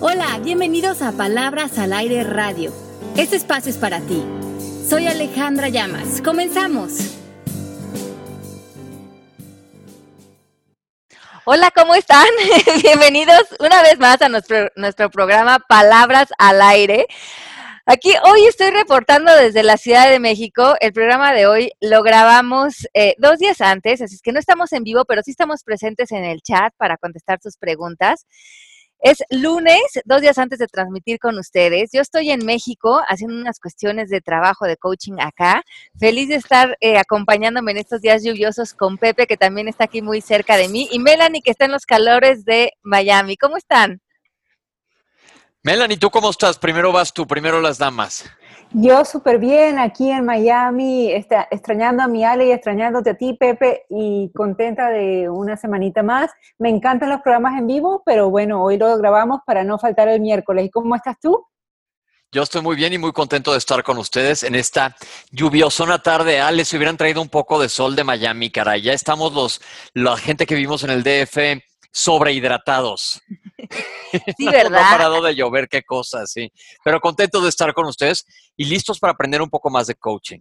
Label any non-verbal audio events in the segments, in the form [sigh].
Hola, bienvenidos a Palabras al Aire Radio. Este espacio es para ti. Soy Alejandra Llamas. Comenzamos. Hola, ¿cómo están? [laughs] Bienvenidos una vez más a nuestro, programa Palabras al Aire. Aquí hoy estoy reportando desde la Ciudad de México. El programa de hoy lo grabamos eh, dos días antes, así es que no estamos en vivo, pero sí estamos presentes en el chat para contestar sus preguntas. Es lunes, dos días antes de transmitir con ustedes. Yo estoy en México haciendo unas cuestiones de trabajo, de coaching acá. Feliz de estar eh, acompañándome en estos días lluviosos con Pepe, que también está aquí muy cerca de mí, y Melanie, que está en los calores de Miami. ¿Cómo están? Melanie, ¿tú cómo estás? Primero vas tú, primero las damas. Yo súper bien aquí en Miami, está, extrañando a mi Ale y extrañándote a ti, Pepe, y contenta de una semanita más. Me encantan los programas en vivo, pero bueno, hoy lo grabamos para no faltar el miércoles. ¿Y cómo estás tú? Yo estoy muy bien y muy contento de estar con ustedes en esta lluviosona tarde. Ale, si hubieran traído un poco de sol de Miami, caray. Ya estamos los, la gente que vivimos en el DF sobrehidratados. [laughs] Sí, [laughs] ¿verdad? no ha parado de llover, qué cosas, sí. Pero contento de estar con ustedes y listos para aprender un poco más de coaching.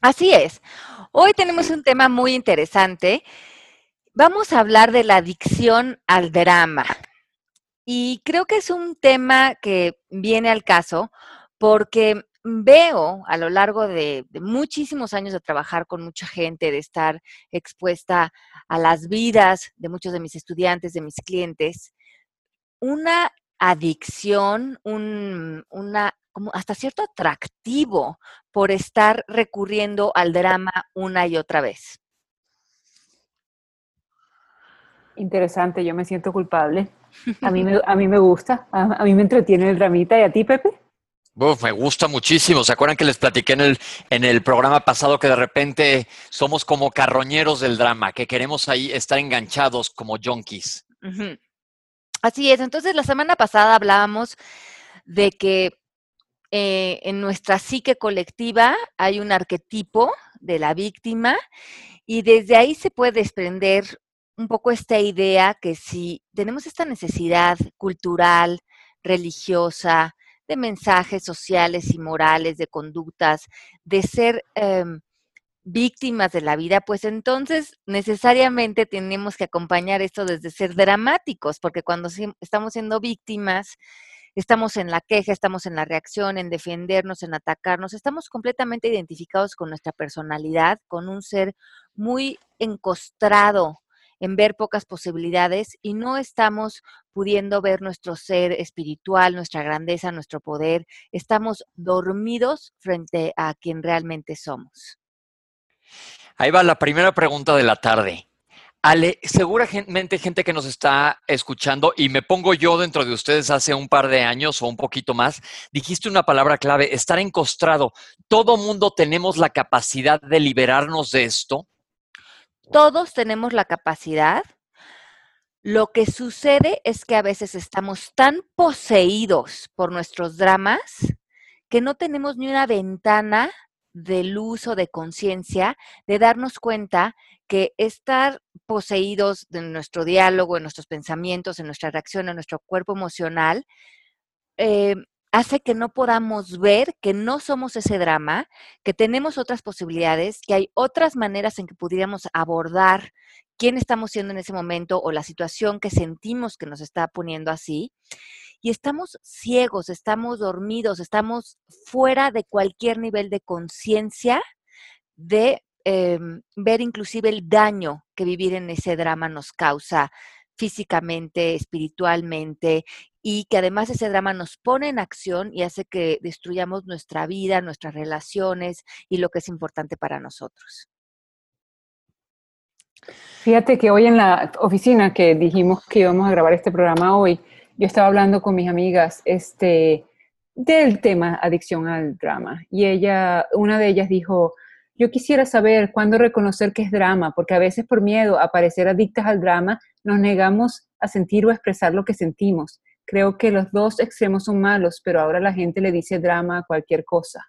Así es. Hoy tenemos un tema muy interesante. Vamos a hablar de la adicción al drama. Y creo que es un tema que viene al caso porque veo a lo largo de, de, muchísimos años de trabajar con mucha gente, de estar expuesta a las vidas de muchos de mis estudiantes, de mis clientes, una adicción, un, una, como hasta cierto atractivo por estar recurriendo al drama una y otra vez. Interesante, yo me siento culpable. A mí me, [laughs] a mí me gusta, a, a mí me entretiene el dramita. ¿Y a ti, Pepe? Uf, me gusta muchísimo. ¿Se acuerdan que les platiqué en el, en el programa pasado que de repente somos como carroñeros del drama, que queremos ahí estar enganchados como junkies? Así es. Entonces, la semana pasada hablábamos de que eh, en nuestra psique colectiva hay un arquetipo de la víctima y desde ahí se puede desprender un poco esta idea que si tenemos esta necesidad cultural, religiosa, de mensajes sociales y morales, de conductas, de ser eh, víctimas de la vida, pues entonces necesariamente tenemos que acompañar esto desde ser dramáticos, porque cuando estamos siendo víctimas, estamos en la queja, estamos en la reacción, en defendernos, en atacarnos, estamos completamente identificados con nuestra personalidad, con un ser muy encostrado en ver pocas posibilidades y no estamos pudiendo ver nuestro ser espiritual, nuestra grandeza, nuestro poder. Estamos dormidos frente a quien realmente somos. Ahí va la primera pregunta de la tarde. Ale, seguramente gente que nos está escuchando, y me pongo yo dentro de ustedes hace un par de años o un poquito más, dijiste una palabra clave, estar encostrado. ¿Todo mundo tenemos la capacidad de liberarnos de esto? Todos tenemos la capacidad. Lo que sucede es que a veces estamos tan poseídos por nuestros dramas que no tenemos ni una ventana del uso de conciencia, de darnos cuenta que estar poseídos de nuestro diálogo, en nuestros pensamientos, en nuestra reacción, en nuestro cuerpo emocional, eh, hace que no podamos ver que no somos ese drama, que tenemos otras posibilidades, que hay otras maneras en que pudiéramos abordar quién estamos siendo en ese momento o la situación que sentimos que nos está poniendo así. Y estamos ciegos, estamos dormidos, estamos fuera de cualquier nivel de conciencia de eh, ver inclusive el daño que vivir en ese drama nos causa físicamente, espiritualmente, y que además ese drama nos pone en acción y hace que destruyamos nuestra vida, nuestras relaciones y lo que es importante para nosotros. Fíjate que hoy en la oficina que dijimos que íbamos a grabar este programa hoy, yo estaba hablando con mis amigas este, del tema adicción al drama y ella, una de ellas dijo, yo quisiera saber cuándo reconocer que es drama, porque a veces por miedo a parecer adictas al drama nos negamos a sentir o expresar lo que sentimos. Creo que los dos extremos son malos, pero ahora la gente le dice drama a cualquier cosa.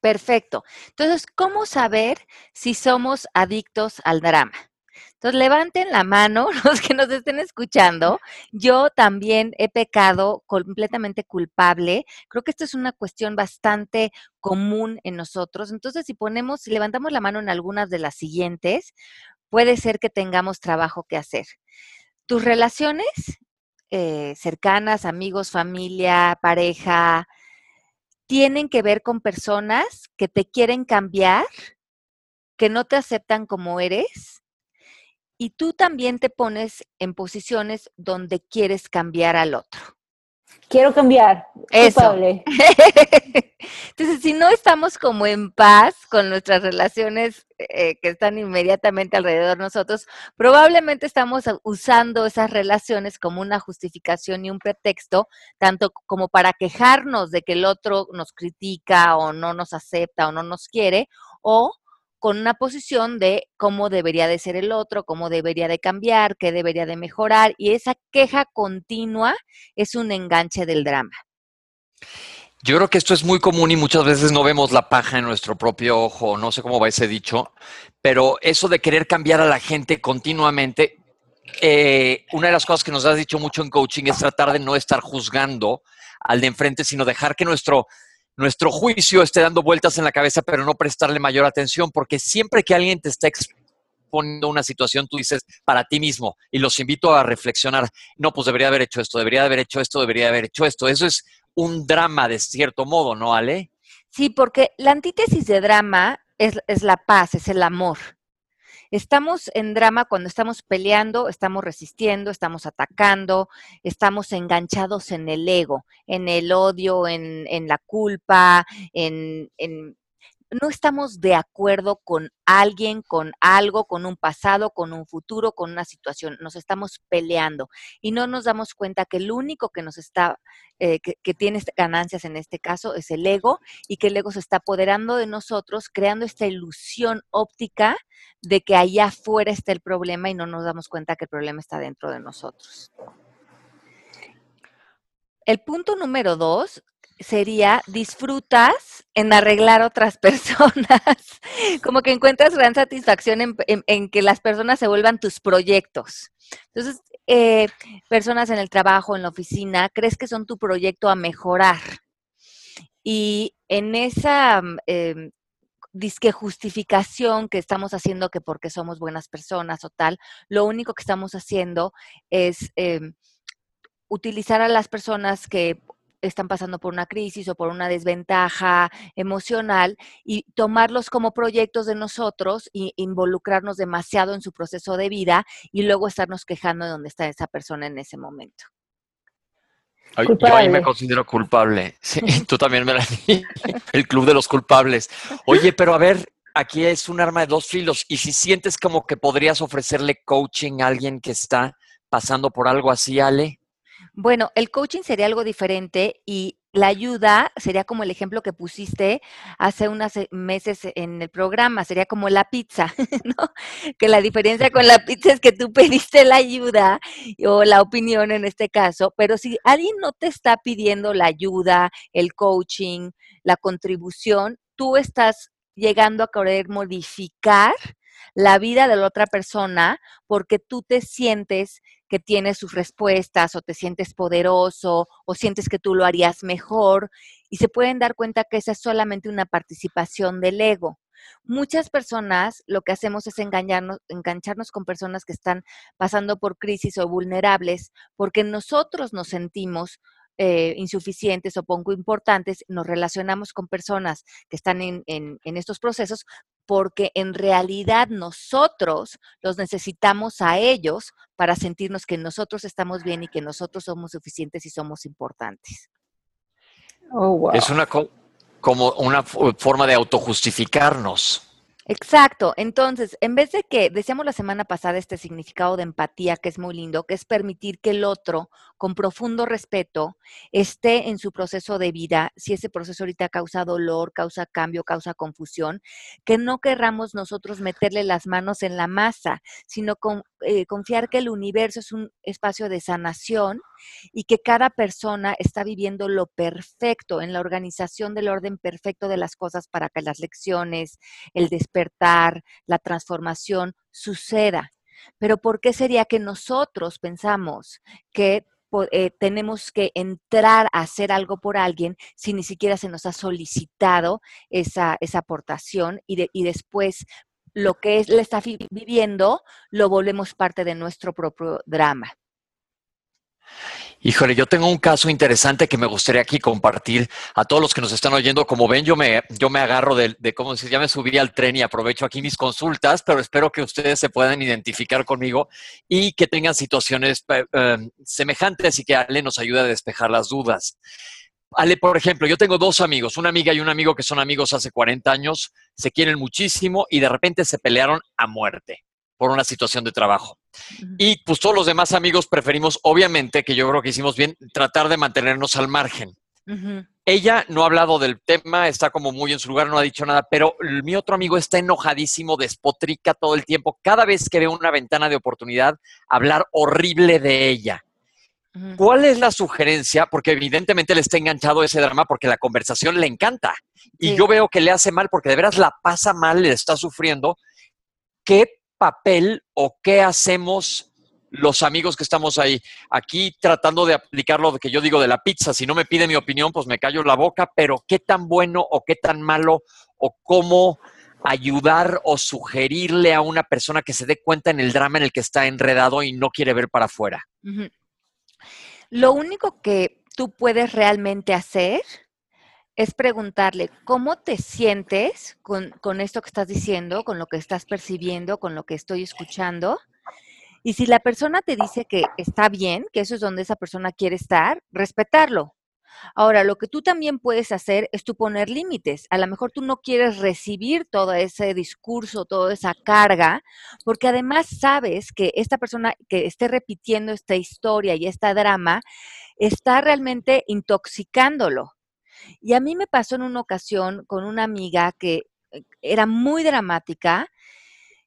Perfecto. Entonces, ¿cómo saber si somos adictos al drama? Entonces, levanten la mano [laughs] los que nos estén escuchando. Yo también he pecado completamente culpable. Creo que esto es una cuestión bastante común en nosotros. Entonces, si ponemos, si levantamos la mano en algunas de las siguientes, puede ser que tengamos trabajo que hacer. Tus relaciones eh, cercanas, amigos, familia, pareja, tienen que ver con personas que te quieren cambiar, que no te aceptan como eres, y tú también te pones en posiciones donde quieres cambiar al otro. Quiero cambiar. Eso. [laughs] Entonces, estamos como en paz con nuestras relaciones eh, que están inmediatamente alrededor de nosotros, probablemente estamos usando esas relaciones como una justificación y un pretexto, tanto como para quejarnos de que el otro nos critica o no nos acepta o no nos quiere, o con una posición de cómo debería de ser el otro, cómo debería de cambiar, qué debería de mejorar, y esa queja continua es un enganche del drama. Yo creo que esto es muy común y muchas veces no vemos la paja en nuestro propio ojo, no sé cómo va ese dicho, pero eso de querer cambiar a la gente continuamente, eh, una de las cosas que nos has dicho mucho en coaching es tratar de no estar juzgando al de enfrente, sino dejar que nuestro nuestro juicio esté dando vueltas en la cabeza, pero no prestarle mayor atención, porque siempre que alguien te está exponiendo una situación, tú dices para ti mismo, y los invito a reflexionar, no, pues debería haber hecho esto, debería haber hecho esto, debería haber hecho esto. Eso es un drama de cierto modo, ¿no, Ale? Sí, porque la antítesis de drama es, es la paz, es el amor. Estamos en drama cuando estamos peleando, estamos resistiendo, estamos atacando, estamos enganchados en el ego, en el odio, en, en la culpa, en, en no estamos de acuerdo con alguien, con algo, con un pasado, con un futuro, con una situación. Nos estamos peleando y no nos damos cuenta que el único que nos está, eh, que, tiene ganancias en este caso es el ego y que el ego se está apoderando de nosotros, creando esta ilusión óptica de que allá afuera está el problema y no nos damos cuenta que el problema está dentro de nosotros. El punto número dos sería disfrutas en arreglar otras [laughs] personas, como que encuentras gran satisfacción en, que las personas se vuelvan tus proyectos. Entonces, eh, personas en el trabajo, en la oficina, crees que son tu proyecto a mejorar. Y en esa eh, disque justificación que estamos haciendo que porque somos buenas personas o tal, lo único que estamos haciendo es em, utilizar a las personas que están pasando por una crisis o por una desventaja emocional y tomarlos como proyectos de nosotros e involucrarnos demasiado en su proceso de vida y luego estarnos quejando de dónde está esa persona en ese momento. yo ahí me considero culpable. Sí, [laughs] tú también me la [laughs] El club de los culpables. Oye, pero a ver, aquí es un arma de dos filos. Y si sientes como que podrías ofrecerle coaching a alguien que está pasando por algo así, Ale. Bueno, el coaching sería algo diferente y la ayuda sería como el ejemplo que pusiste hace unos meses en el programa, sería como la pizza, [laughs] ¿no? Que la diferencia con la pizza es que tú pediste la ayuda o la opinión en este caso, pero si alguien no te está pidiendo la ayuda, el coaching, la contribución, tú estás llegando a querer modificar la vida de la otra persona porque tú te sientes que tienes sus respuestas o te sientes poderoso o sientes que tú lo harías mejor y se pueden dar cuenta que esa es solamente una participación del ego. Muchas personas lo que hacemos es engañarnos, engancharnos con personas que están pasando por crisis o vulnerables porque nosotros nos sentimos eh, insuficientes o poco importantes, nos relacionamos con personas que están en, en, estos procesos porque en realidad nosotros los necesitamos a ellos para sentirnos que nosotros estamos bien y que nosotros somos suficientes y somos importantes. Oh, Es una como una forma de autojustificarnos. Exacto. Entonces, en vez de que decíamos la semana pasada este significado de empatía que es muy lindo, que es permitir que el otro, con profundo respeto, esté en su proceso de vida, si ese proceso ahorita causa dolor, causa cambio, causa confusión, que no querramos nosotros meterle las manos en la masa, sino eh, confiar que el universo es un espacio de sanación y que cada persona está viviendo lo perfecto en la organización del orden perfecto de las cosas para que las lecciones, el despertar, la transformación suceda. Pero ¿por qué sería que nosotros pensamos que eh, tenemos que entrar a hacer algo por alguien si ni siquiera se nos ha solicitado esa, esa aportación y, y después lo que él está viviendo lo volvemos parte de nuestro propio drama. Híjole, yo tengo un caso interesante que me gustaría aquí compartir a todos los que nos están oyendo. Como ven, yo me, yo me agarro de, de cómo decir, ya me subí al tren y aprovecho aquí mis consultas, pero espero que ustedes se puedan identificar conmigo y que tengan situaciones eh, em, semejantes y que Ale nos ayude a despejar las dudas. Ale, por ejemplo, yo tengo dos amigos, una amiga y un amigo que son amigos hace 40 años, se quieren muchísimo y de repente se pelearon a muerte por una situación de trabajo. Y pues todos los demás amigos preferimos, obviamente, que yo creo que hicimos bien, tratar de mantenernos al margen. Ella no ha hablado del tema, está como muy en su lugar, no ha dicho nada, pero mi otro amigo está enojadísimo, despotrica todo el tiempo. Cada vez que ve una ventana de oportunidad, hablar horrible de ella. ¿Cuál es la sugerencia? Porque evidentemente le está enganchado ese drama porque la conversación le encanta. Y yo veo que le hace mal porque de veras la pasa mal, le está sufriendo. ¿Qué papel o qué hacemos los amigos que estamos ahí? Aquí tratando de aplicar lo que yo digo de la pizza. Si no me pide mi opinión, pues me callo la boca, pero qué tan bueno o qué tan malo o cómo ayudar o sugerirle a una persona que se dé cuenta en el drama en el que está enredado y no quiere ver para afuera. Lo único que tú puedes realmente hacer es preguntarle cómo te sientes con, esto que estás diciendo, con lo que estás percibiendo, con lo que estoy escuchando. Y si la persona te dice que está bien, que eso es donde esa persona quiere estar, respetarlo. Ahora, lo que tú también puedes hacer es tú poner límites. A lo mejor tú no quieres recibir todo ese discurso, toda esa carga, porque además sabes que esta persona que esté repitiendo esta historia y esta drama está realmente intoxicándolo. Y a mí me pasó en una ocasión con una amiga que eh, era muy dramática.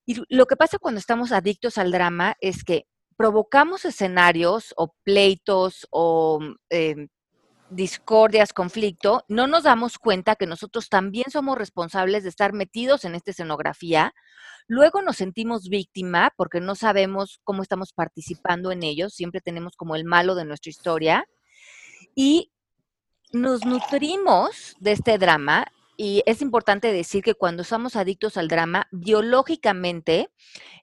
Y lo que pasa cuando estamos adictos al drama es que provocamos escenarios o pleitos o mm, em, discordias, conflicto, no nos damos cuenta que nosotros también somos responsables de estar metidos en esta escenografía. Luego nos sentimos víctima porque no sabemos cómo estamos participando en ellos, siempre tenemos como el malo de nuestra historia. Y nos nutrimos de este drama y es importante decir que cuando somos adictos al drama, biológicamente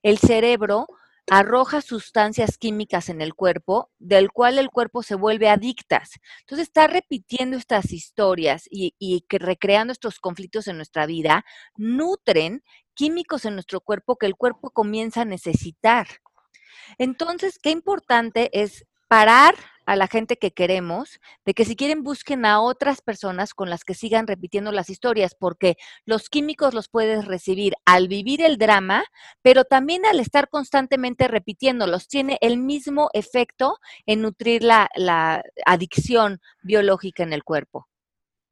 el cerebro arroja sustancias químicas en el cuerpo, del cual el cuerpo se vuelve adictas. Entonces, está repitiendo estas historias y, recreando estos conflictos en nuestra vida, nutren químicos en nuestro cuerpo que el cuerpo comienza a necesitar. Entonces, qué importante es parar a la gente que queremos, de que si quieren busquen a otras personas con las que sigan repitiendo las historias, porque los químicos los puedes recibir al vivir el drama, pero también al estar constantemente repitiéndolos. Tiene el mismo efecto en nutrir la, la adicción biológica en el cuerpo.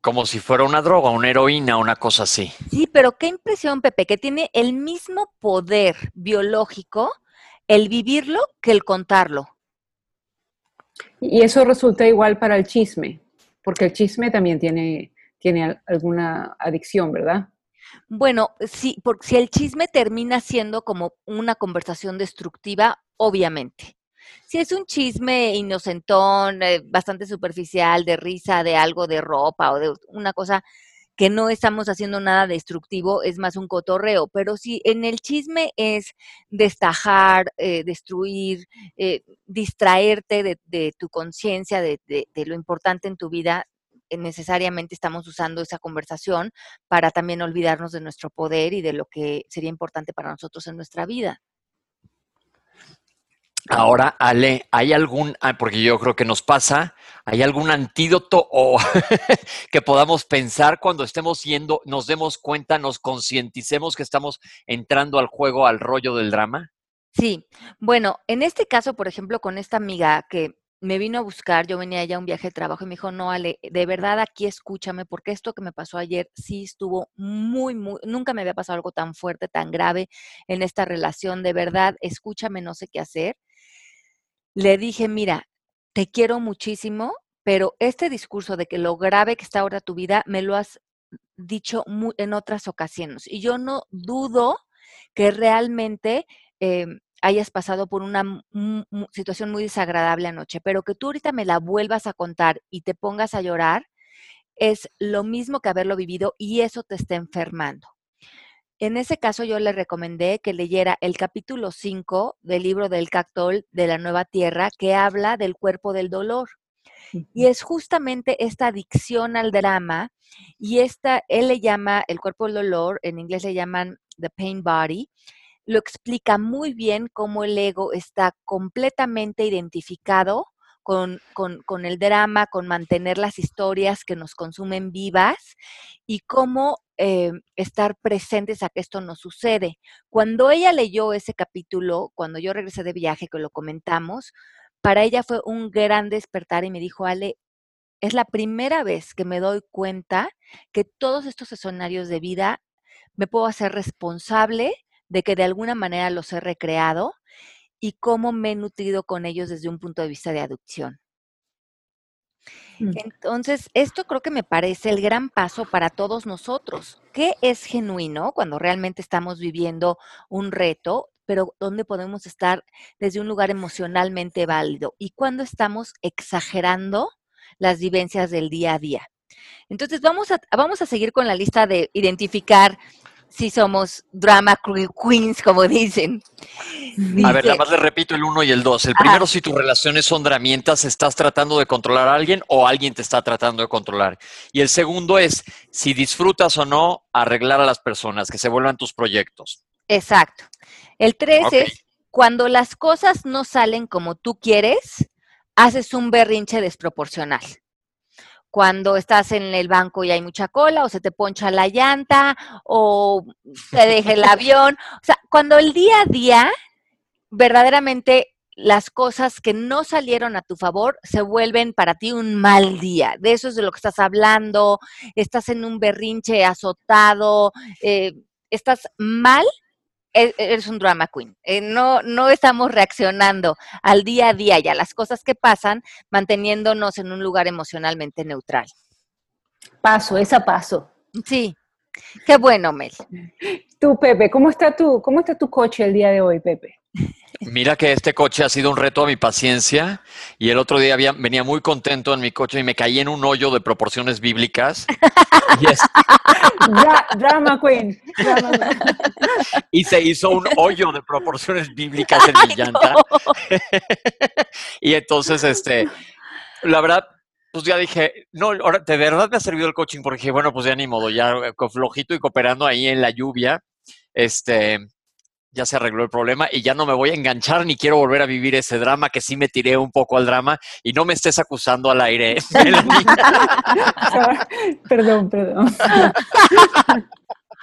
Como si fuera una droga, una heroína, una cosa así. Sí, pero qué impresión, Pepe, que tiene el mismo poder biológico el vivirlo que el contarlo. Y eso resulta igual para el chisme, porque el chisme también tiene, tiene alguna adicción, ¿verdad? Bueno, sí, porque si el chisme termina siendo como una conversación destructiva, obviamente. Si es un chisme inocentón, eh, bastante superficial, de risa, de algo de ropa o de una cosa que no estamos haciendo nada destructivo, es más un cotorreo. Pero si en el chisme es destajar, eh, destruir, eh, distraerte de, tu conciencia, de, lo importante en tu vida, eh, necesariamente estamos usando esa conversación para también olvidarnos de nuestro poder y de lo que sería importante para nosotros en nuestra vida. Ahora, Ale, ¿hay algún, ah, porque yo creo que nos pasa, ¿hay algún antídoto o [laughs] que podamos pensar cuando estemos yendo, nos demos cuenta, nos concienticemos que estamos entrando al juego, al rollo del drama? Sí, bueno, en este caso, por ejemplo, con esta amiga que me vino a buscar, yo venía ya a un viaje de trabajo y me dijo, no, Ale, de verdad aquí escúchame, porque esto que me pasó ayer sí estuvo muy, muy, nunca me había pasado algo tan fuerte, tan grave en esta relación, de verdad, escúchame, no sé qué hacer le dije, mira, te quiero muchísimo, pero este discurso de que lo grave que está ahora tu vida, me lo has dicho en otras ocasiones. Y yo no dudo que realmente em, hayas pasado por una situación muy desagradable anoche, pero que tú ahorita me la vuelvas a contar y te pongas a llorar, es lo mismo que haberlo vivido y eso te está enfermando. En ese caso yo le recomendé que leyera el capítulo 5 del libro del Cactol de la Nueva Tierra que habla del cuerpo del dolor. Y es justamente esta adicción al drama y esta, él le llama el cuerpo del dolor, en inglés le llaman the pain body, lo explica muy bien cómo el ego está completamente identificado con, con, el drama, con mantener las historias que nos consumen vivas y cómo eh, estar presentes a que esto no sucede. Cuando ella leyó ese capítulo, cuando yo regresé de viaje, que lo comentamos, para ella fue un gran despertar y me dijo, Ale, es la primera vez que me doy cuenta que todos estos escenarios de vida me puedo hacer responsable de que de alguna manera los he recreado y cómo me he nutrido con ellos desde un punto de vista de adopción. Mm. Entonces, esto creo que me parece el gran paso para todos nosotros. ¿Qué es genuino cuando realmente estamos viviendo un reto, pero dónde podemos estar desde un lugar emocionalmente válido? Y cuando estamos exagerando las vivencias del día a día. Entonces, vamos a, vamos a seguir con la lista de identificar si somos drama queens, como dicen. a ver, nada más le repito el uno y el dos. El primero, si tus relaciones son dramientas, ¿estás tratando de controlar a alguien o alguien te está tratando de controlar? Y el segundo es si disfrutas o no arreglar a las personas, que se vuelvan tus proyectos. Exacto. El tres es cuando las cosas no salen como tú quieres, haces un berrinche desproporcional cuando estás en el banco y hay mucha cola, o se te poncha la llanta, o te deja el avión. O sea, cuando el día a día, verdaderamente las cosas que no salieron a tu favor se vuelven para ti un mal día. De eso es de lo que estás hablando, estás en un berrinche azotado, eh, estás mal eres un drama queen. Eh, no, no estamos reaccionando al día a día y a las cosas que pasan, manteniéndonos en un lugar emocionalmente neutral. Paso, es a paso. Sí. Qué bueno, Mel. Tú, Pepe, ¿cómo está tu, cómo está tu coche el día de hoy, Pepe? [laughs] Mira que este coche ha sido un reto a mi paciencia y el otro día venía muy contento en mi coche y me caí en un hoyo de proporciones bíblicas. [laughs] drama queen. y se hizo un hoyo de proporciones bíblicas en mi llanta. [laughs] y entonces, este, la verdad, pues ya dije, no, ahora de verdad me ha servido el coaching porque dije, bueno, pues ya ni modo, ya eh, flojito y cooperando ahí en la lluvia. Este, ya se arregló el problema y ya no me voy a enganchar ni quiero volver a vivir ese drama, que sí me tiré un poco al drama y no me estés acusando al aire. [laughs] [laughs] perdón, perdón.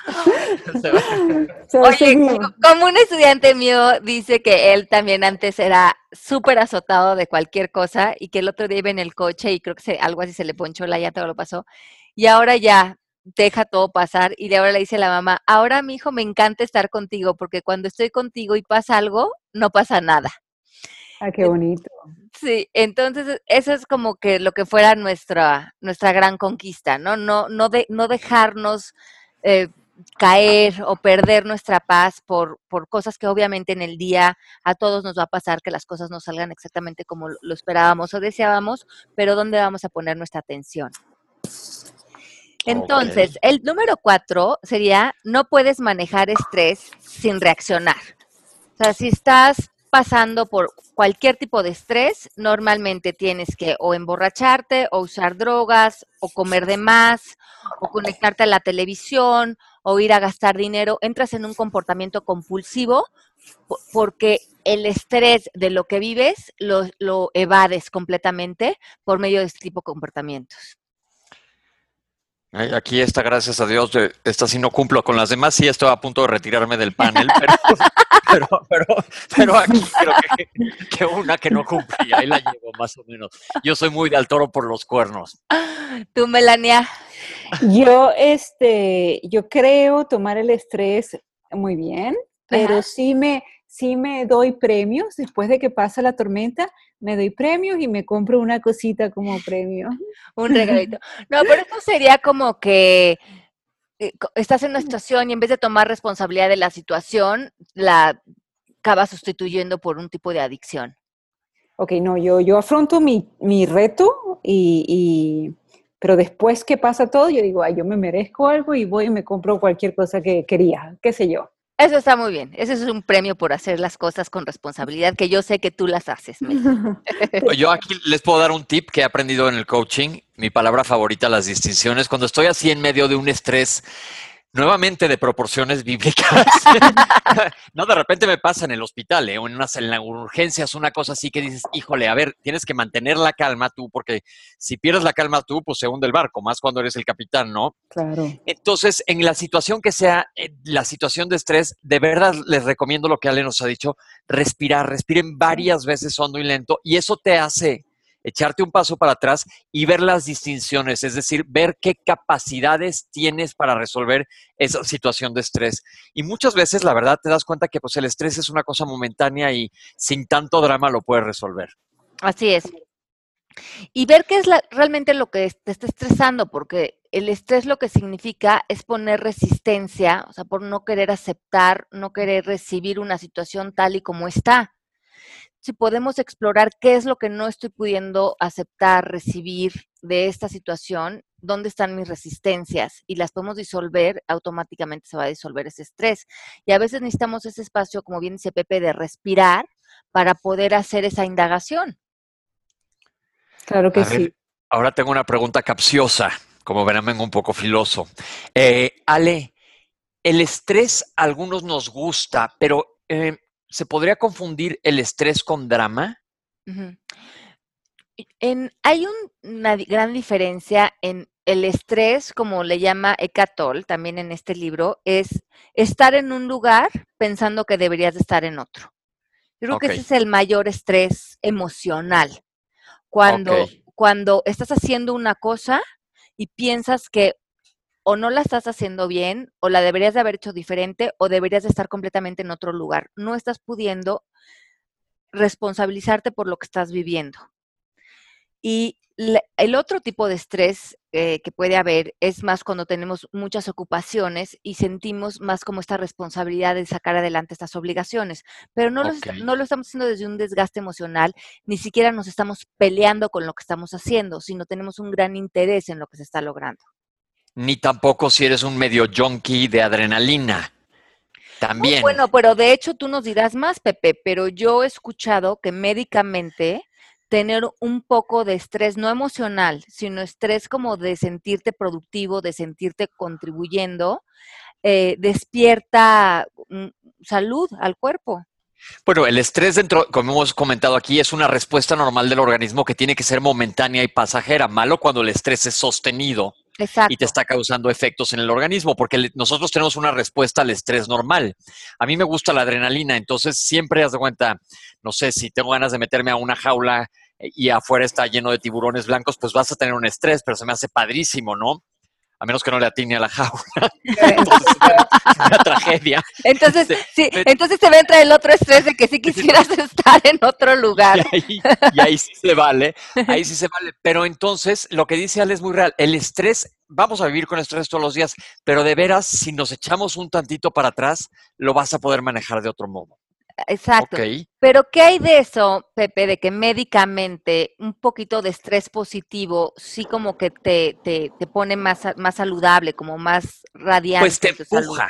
[laughs] Oye, como un estudiante mío dice que él también antes era súper azotado de cualquier cosa y que el otro día iba en el coche y creo que algo así se le ponchó la llanta o lo pasó. Y ahora ya deja todo pasar y de ahora le dice a la mamá, ahora mi hijo me encanta estar contigo porque cuando estoy contigo y pasa algo, no pasa nada. Ah, qué bonito. Sí, entonces eso es como que lo que fuera nuestra, nuestra gran conquista, ¿no? No, no, de, no dejarnos eh, caer o perder nuestra paz por, por cosas que obviamente en el día a todos nos va a pasar, que las cosas no salgan exactamente como lo esperábamos o deseábamos, pero ¿dónde vamos a poner nuestra atención? Entonces, el número cuatro sería, no puedes manejar estrés sin reaccionar. O sea, si estás pasando por cualquier tipo de estrés, normalmente tienes que o emborracharte, o usar drogas, o comer de más, o conectarte a la televisión, o ir a gastar dinero. Entras en un comportamiento compulsivo porque el estrés de lo que vives lo, lo evades completamente por medio de este tipo de comportamientos. Aquí está, gracias a Dios, esta sí no cumplo con las demás, sí estoy a punto de retirarme del panel, [laughs] pero, pero, pero, aquí creo que, una que no cumplí, ahí la llevo más o menos. Yo soy muy de al toro por los cuernos. ¿Tú, Melania? Yo, este, yo creo tomar el estrés muy bien, pero sí me, sí me doy premios después de que pasa la tormenta, me doy premios y me compro una cosita como premio. [laughs] Un regalito. No, pero esto sería como que eh, estás en una situación y en vez de tomar responsabilidad de la situación, la acaba sustituyendo por un tipo de adicción. Ok, no, yo, yo afronto mi, mi reto y, y, pero después que pasa todo, yo digo, ay, yo me merezco algo y voy y me compro cualquier cosa que quería, qué sé yo. Eso está muy bien. Ese es un premio por hacer las cosas con responsabilidad, que yo sé que tú las haces. [laughs] yo aquí les puedo dar un tip que he aprendido en el coaching. Mi palabra favorita, las distinciones. Cuando estoy así en medio de un estrés nuevamente de proporciones bíblicas. [laughs] no, de repente me pasa en el hospital, ¿eh? o en, unas, en las urgencias, una cosa así que dices, híjole, a ver, tienes que mantener la calma tú, porque si pierdes la calma tú, pues se hunde el barco, más cuando eres el capitán, ¿no? Claro. Entonces, en la situación que sea, eh, la situación de estrés, de verdad les recomiendo lo que Ale nos ha dicho, respirar, respiren varias veces hondo y lento, y eso te hace echarte un paso para atrás y ver las distinciones, es decir, ver qué capacidades tienes para resolver esa situación de estrés. Y muchas veces, la verdad, te das cuenta que pues, el estrés es una cosa momentánea y sin tanto drama lo puedes resolver. Así es. Y ver qué es realmente lo que te está estresando, porque el estrés lo que significa es poner resistencia, o sea, por no querer aceptar, no querer recibir una situación tal y como está si podemos explorar qué es lo que no estoy pudiendo aceptar, recibir de esta situación, dónde están mis resistencias y las podemos disolver, automáticamente se va a disolver ese estrés. Y a veces necesitamos ese espacio, como bien dice Pepe, de respirar para poder hacer esa indagación. Claro que sí. ahora tengo una pregunta capciosa, como verán, vengo un poco filoso. Eh, Ale, el estrés a algunos nos gusta, pero eh, ¿se podría confundir el estrés con drama? en, hay una gran diferencia en el estrés, como le llama Eckhart también en este libro, es estar en un lugar pensando que deberías de estar en otro. Yo creo que ese es el mayor estrés emocional. Cuando, cuando estás haciendo una cosa y piensas que o no la estás haciendo bien, o la deberías de haber hecho diferente, o deberías de estar completamente en otro lugar. No estás pudiendo responsabilizarte por lo que estás viviendo. Y el otro tipo de estrés eh, que puede haber es más cuando tenemos muchas ocupaciones y sentimos más como esta responsabilidad de sacar adelante estas obligaciones, pero no, no lo estamos haciendo desde un desgaste emocional, ni siquiera nos estamos peleando con lo que estamos haciendo, sino tenemos un gran interés en lo que se está logrando ni tampoco si eres un medio junkie de adrenalina. También. bueno, pero de hecho tú nos dirás más, Pepe, pero yo he escuchado que médicamente tener un poco de estrés, no emocional, sino estrés como de sentirte productivo, de sentirte contribuyendo, eh, despierta mm, salud al cuerpo. Bueno, el estrés dentro, como hemos comentado aquí, es una respuesta normal del organismo que tiene que ser momentánea y pasajera. Malo cuando el estrés es sostenido y te está causando efectos en el organismo, porque nosotros tenemos una respuesta al estrés normal. A mí me gusta la adrenalina, entonces siempre has de cuenta, no sé, si tengo ganas de meterme a una jaula eh, y afuera está lleno de tiburones blancos, pues vas a tener un estrés, pero se me hace padrísimo, ¿no? A menos que no le atine a la jaula. [laughs] entonces, una tragedia. Entonces, este, sí, entonces se entrar el otro estrés de que sí quisieras [laughs] estar en otro lugar. Y ahí, sí se vale, ahí sí se vale. Pero entonces, lo que dice Ale es muy real. El estrés, vamos a vivir con estrés todos los días, pero de veras, si nos echamos un tantito para atrás, lo vas a poder manejar de otro modo. Exacto. Pero ¿qué hay de eso, Pepe, de que médicamente un poquito de estrés positivo sí como que te, te, te pone más, más saludable, como más radiante? Pues te empuja.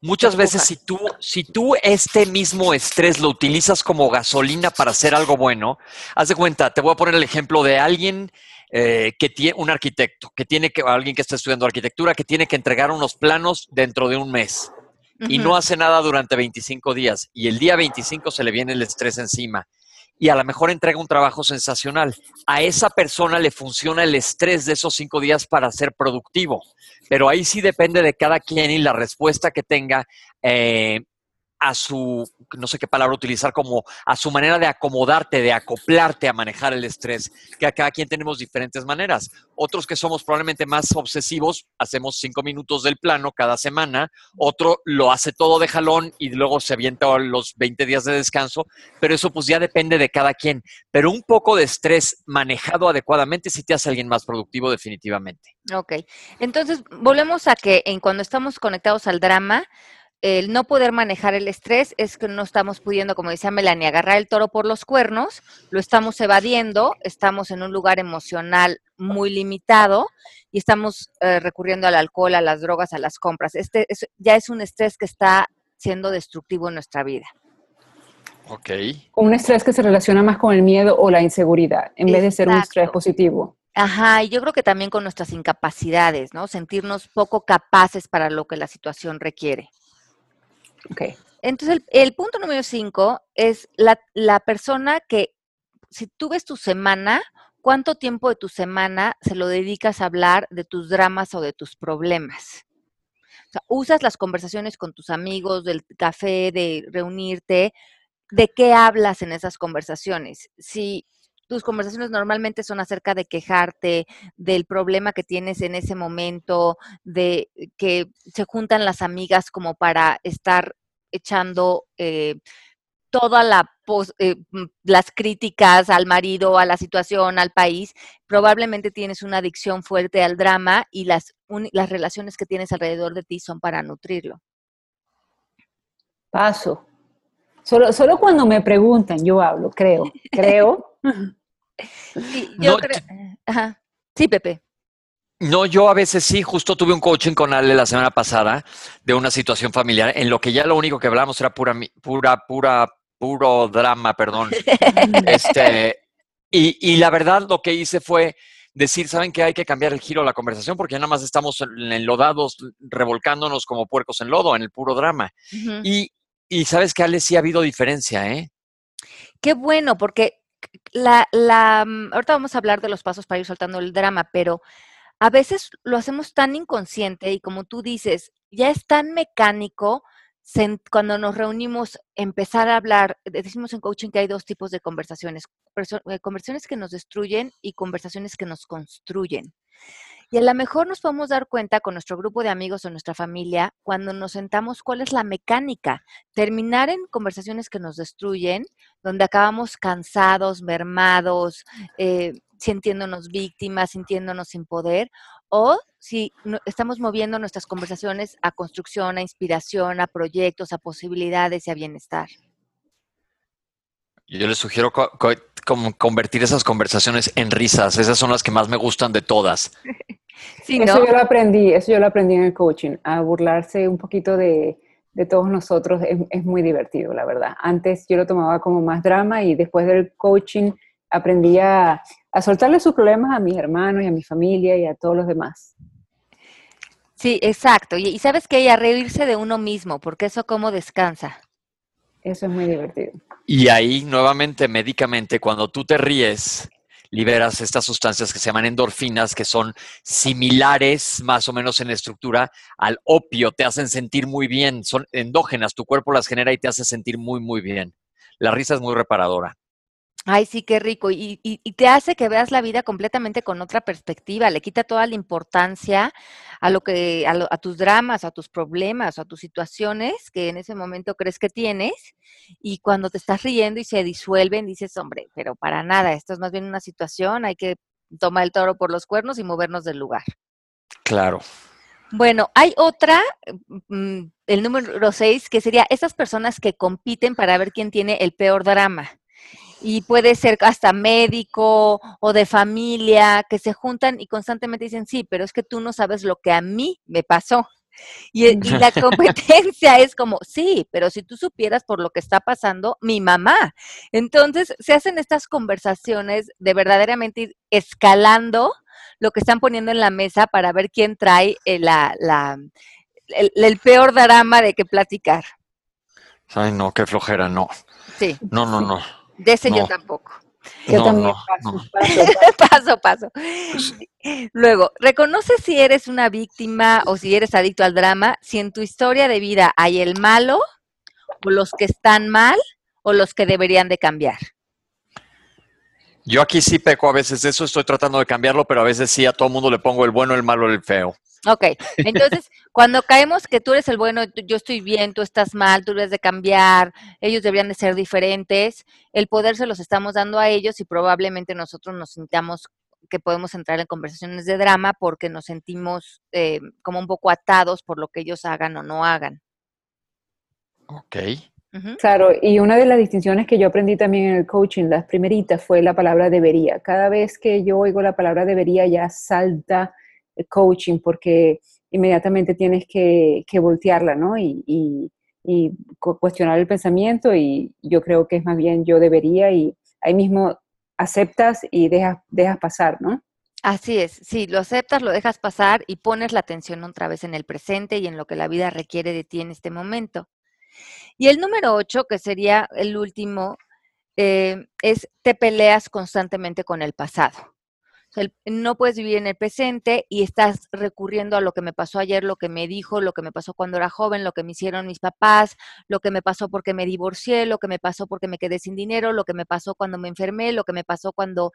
Muchas veces si tú, si tú este mismo estrés lo utilizas como gasolina para hacer algo bueno, haz de cuenta, te voy a poner el ejemplo de alguien eh, que tiene, un arquitecto, que tiene que, alguien que está estudiando arquitectura, que tiene que entregar unos planos dentro de un mes y no hace nada durante 25 días y el día 25 se le viene el estrés encima y a lo mejor entrega un trabajo sensacional. A esa persona le funciona el estrés de esos cinco días para ser productivo, pero ahí sí depende de cada quien y la respuesta que tenga eh, a su, no sé qué palabra utilizar, como a su manera de acomodarte, de acoplarte a manejar el estrés, que a cada quien tenemos diferentes maneras. Otros que somos probablemente más obsesivos, hacemos cinco minutos del plano cada semana, otro lo hace todo de jalón y luego se avienta los 20 días de descanso, pero eso pues ya depende de cada quien. Pero un poco de estrés manejado adecuadamente sí te hace alguien más productivo definitivamente. Ok, entonces volvemos a que en cuando estamos conectados al drama, el no poder manejar el estrés es que no estamos pudiendo, como decía Melanie, agarrar el toro por los cuernos, lo estamos evadiendo, estamos en un lugar emocional muy limitado y estamos eh, recurriendo al alcohol, a las drogas, a las compras. Este ya es un estrés que está siendo destructivo en nuestra vida. Ok. Un estrés que se relaciona más con el miedo o la inseguridad, en vez de ser un estrés positivo. Ajá, y yo creo que también con nuestras incapacidades, ¿no? Sentirnos poco capaces para lo que la situación requiere. Ok. Entonces, el, punto número cinco es la, la persona que, si tú ves tu semana, ¿cuánto tiempo de tu semana se lo dedicas a hablar de tus dramas o de tus problemas? O sea, usas las conversaciones con tus amigos, del café, de reunirte, ¿de qué hablas en esas conversaciones? Si tus conversaciones normalmente son acerca de quejarte, del problema que tienes en ese momento, de que se juntan las amigas como para estar echando eh, todas la eh, mm, las críticas al marido, a la situación, al país, probablemente tienes una adicción fuerte al drama y las, las relaciones que tienes alrededor de ti son para nutrirlo. Paso. Solo, solo cuando me preguntan, yo hablo, creo, [laughs] creo. Sí, yo creo. Ajá. Sí, Pepe. No, yo a veces sí, justo tuve un coaching con Ale la semana pasada de una situación familiar en lo que ya lo único que hablamos era pura, pura, pura, puro drama, perdón. [laughs] este, y, y la verdad lo que hice fue decir, ¿saben que hay que cambiar el giro de la conversación? Porque ya nada más estamos enlodados, revolcándonos como puercos en lodo, en el puro drama. y, y sabes que Ale sí ha habido diferencia, ¿eh? Qué bueno, porque la, la, mm, ahorita vamos a hablar de los pasos para ir soltando el drama, pero a veces lo hacemos tan inconsciente y como tú dices, ya es tan mecánico cuando nos reunimos, empezar a hablar, decimos en coaching que hay dos tipos de conversaciones, eh, conversaciones que nos destruyen y conversaciones que nos construyen. Y a lo mejor nos podemos dar cuenta con nuestro grupo de amigos o nuestra familia cuando nos sentamos cuál es la mecánica. Terminar en conversaciones que nos destruyen, donde acabamos cansados, mermados, eh, sintiéndonos víctimas, sintiéndonos sin poder, o si estamos moviendo nuestras conversaciones a construcción, a inspiración, a proyectos, a posibilidades y a bienestar. Yo les sugiero convertir esas conversaciones en risas. Esas son las que más me gustan de todas. [laughs] eso yo lo aprendí, eso yo lo aprendí en el coaching, a burlarse un poquito de, todos nosotros es, muy divertido, la verdad. Antes yo lo tomaba como más drama y después del coaching aprendí a, soltarle sus problemas a mis hermanos y a mi familia y a todos los demás. Sí, exacto. Y, y sabes que a reírse de uno mismo, porque eso como descansa. Eso es muy divertido. Y ahí, nuevamente, médicamente, cuando tú te ríes, liberas estas sustancias que se llaman endorfinas, que son similares más o menos en estructura al opio, te hacen sentir muy bien, son endógenas, tu cuerpo las genera y te hace sentir muy, muy bien. La risa es muy reparadora. Ay, sí, qué rico. Y, te hace que veas la vida completamente con otra perspectiva. Le quita toda la importancia a lo que, a, a, tus dramas, a tus problemas, a tus situaciones que en ese momento crees que tienes. Y cuando te estás riendo y se disuelven, dices, hombre, pero para nada, esto es más bien una situación, hay que tomar el toro por los cuernos y movernos del lugar. Claro. Bueno, hay otra, mm, el número seis, que sería esas personas que compiten para ver quién tiene el peor drama y puede ser hasta médico o de familia, que se juntan y constantemente dicen, sí, pero es que tú no sabes lo que a mí me pasó. Y, y, la [laughs] competencia es como, sí, pero si tú supieras por lo que está pasando, mi mamá. Entonces, se hacen estas conversaciones de verdaderamente ir escalando lo que están poniendo en la mesa para ver quién trae eh, la, la, el, el peor drama de que platicar. Ay, no, qué flojera, no. Sí. No, no, no. De ese yo tampoco. Yo también. [laughs] paso, paso, paso, Luego, reconoce si eres una víctima o si eres adicto al drama, si en tu historia de vida hay el malo, o los que están mal, o los que deberían de cambiar. Yo aquí sí peco a veces eso, estoy tratando de cambiarlo, pero a veces sí a todo mundo le pongo el bueno, el malo, el feo. Ok, entonces [laughs] cuando caemos que tú eres el bueno, yo estoy bien, tú estás mal, tú debes de cambiar, ellos deberían de ser diferentes, el poder se los estamos dando a ellos y probablemente nosotros nos sintamos que podemos entrar en conversaciones de drama porque nos sentimos eh, como un poco atados por lo que ellos hagan o no hagan. Ok. Claro, y una de las distinciones que yo aprendí también en el coaching, las primeritas, fue la palabra debería. Cada vez que yo oigo la palabra debería, ya salta coaching porque inmediatamente tienes que, voltearla, ¿no? Y, cuestionar el pensamiento y yo creo que es más bien yo debería y ahí mismo aceptas y dejas, dejas pasar, ¿no? Así es, sí, lo aceptas, lo dejas pasar y pones la atención otra vez en el presente y en lo que la vida requiere de ti en este momento. Y el número ocho, que sería el último, eh, es te peleas constantemente con el pasado. No puedes vivir en el presente y estás recurriendo a lo que me pasó ayer, lo que me dijo, lo que me pasó cuando era joven, lo que me hicieron mis papás, lo que me pasó porque me divorcié, lo que me pasó porque me quedé sin dinero, lo que me pasó cuando me enfermé, lo que me pasó cuando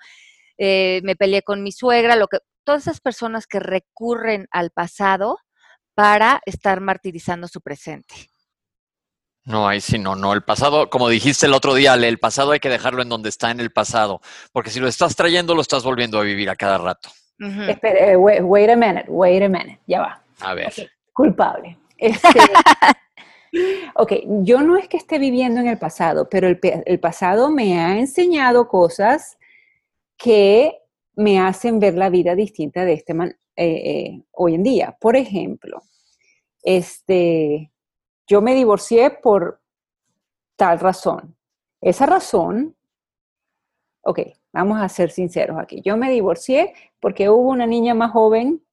eh, me peleé con mi suegra, lo que todas esas personas que recurren al pasado para estar martirizando su presente. No, ahí sí, no, no. El pasado, como dijiste el otro día, el pasado hay que dejarlo en donde está en el pasado, porque si lo estás trayendo, lo estás volviendo a vivir a cada rato. Espera, eh, wait, a minute, wait a minute, ya va. A ver. Culpable. Este, [laughs] ok, yo no es que esté viviendo en el pasado, pero el, pasado me ha enseñado cosas que me hacen ver la vida distinta de este man, eh, eh, hoy en día. Por ejemplo, este, yo me divorcié por tal razón. Esa razón, ok, vamos a ser sinceros aquí. Yo me divorcié porque hubo una niña más joven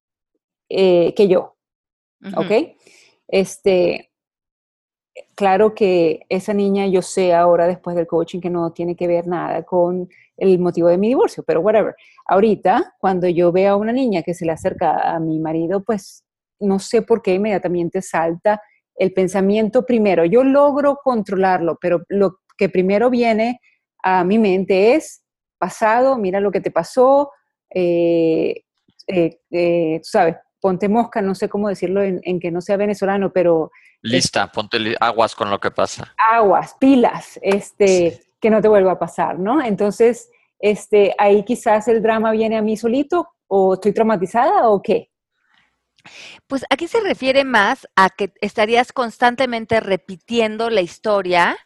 eh, que yo, ¿ok? Este, claro que esa niña yo sé ahora después del coaching que no tiene que ver nada con el motivo de mi divorcio, pero whatever. Ahorita, cuando yo veo a una niña que se le acerca a mi marido, pues no sé por qué inmediatamente salta el pensamiento primero. Yo logro controlarlo, pero lo que primero viene a mi mente es pasado, mira lo que te pasó, eh, eh, eh, sabes, ponte mosca, no sé cómo decirlo en, que no sea venezolano, pero... Lista, ponte aguas con lo que pasa. Aguas, pilas, este, que no te vuelva a pasar, ¿no? Entonces, este, ahí quizás el drama viene a mí solito, o estoy traumatizada, o qué. Pues aquí se refiere más a que estarías constantemente repitiendo la historia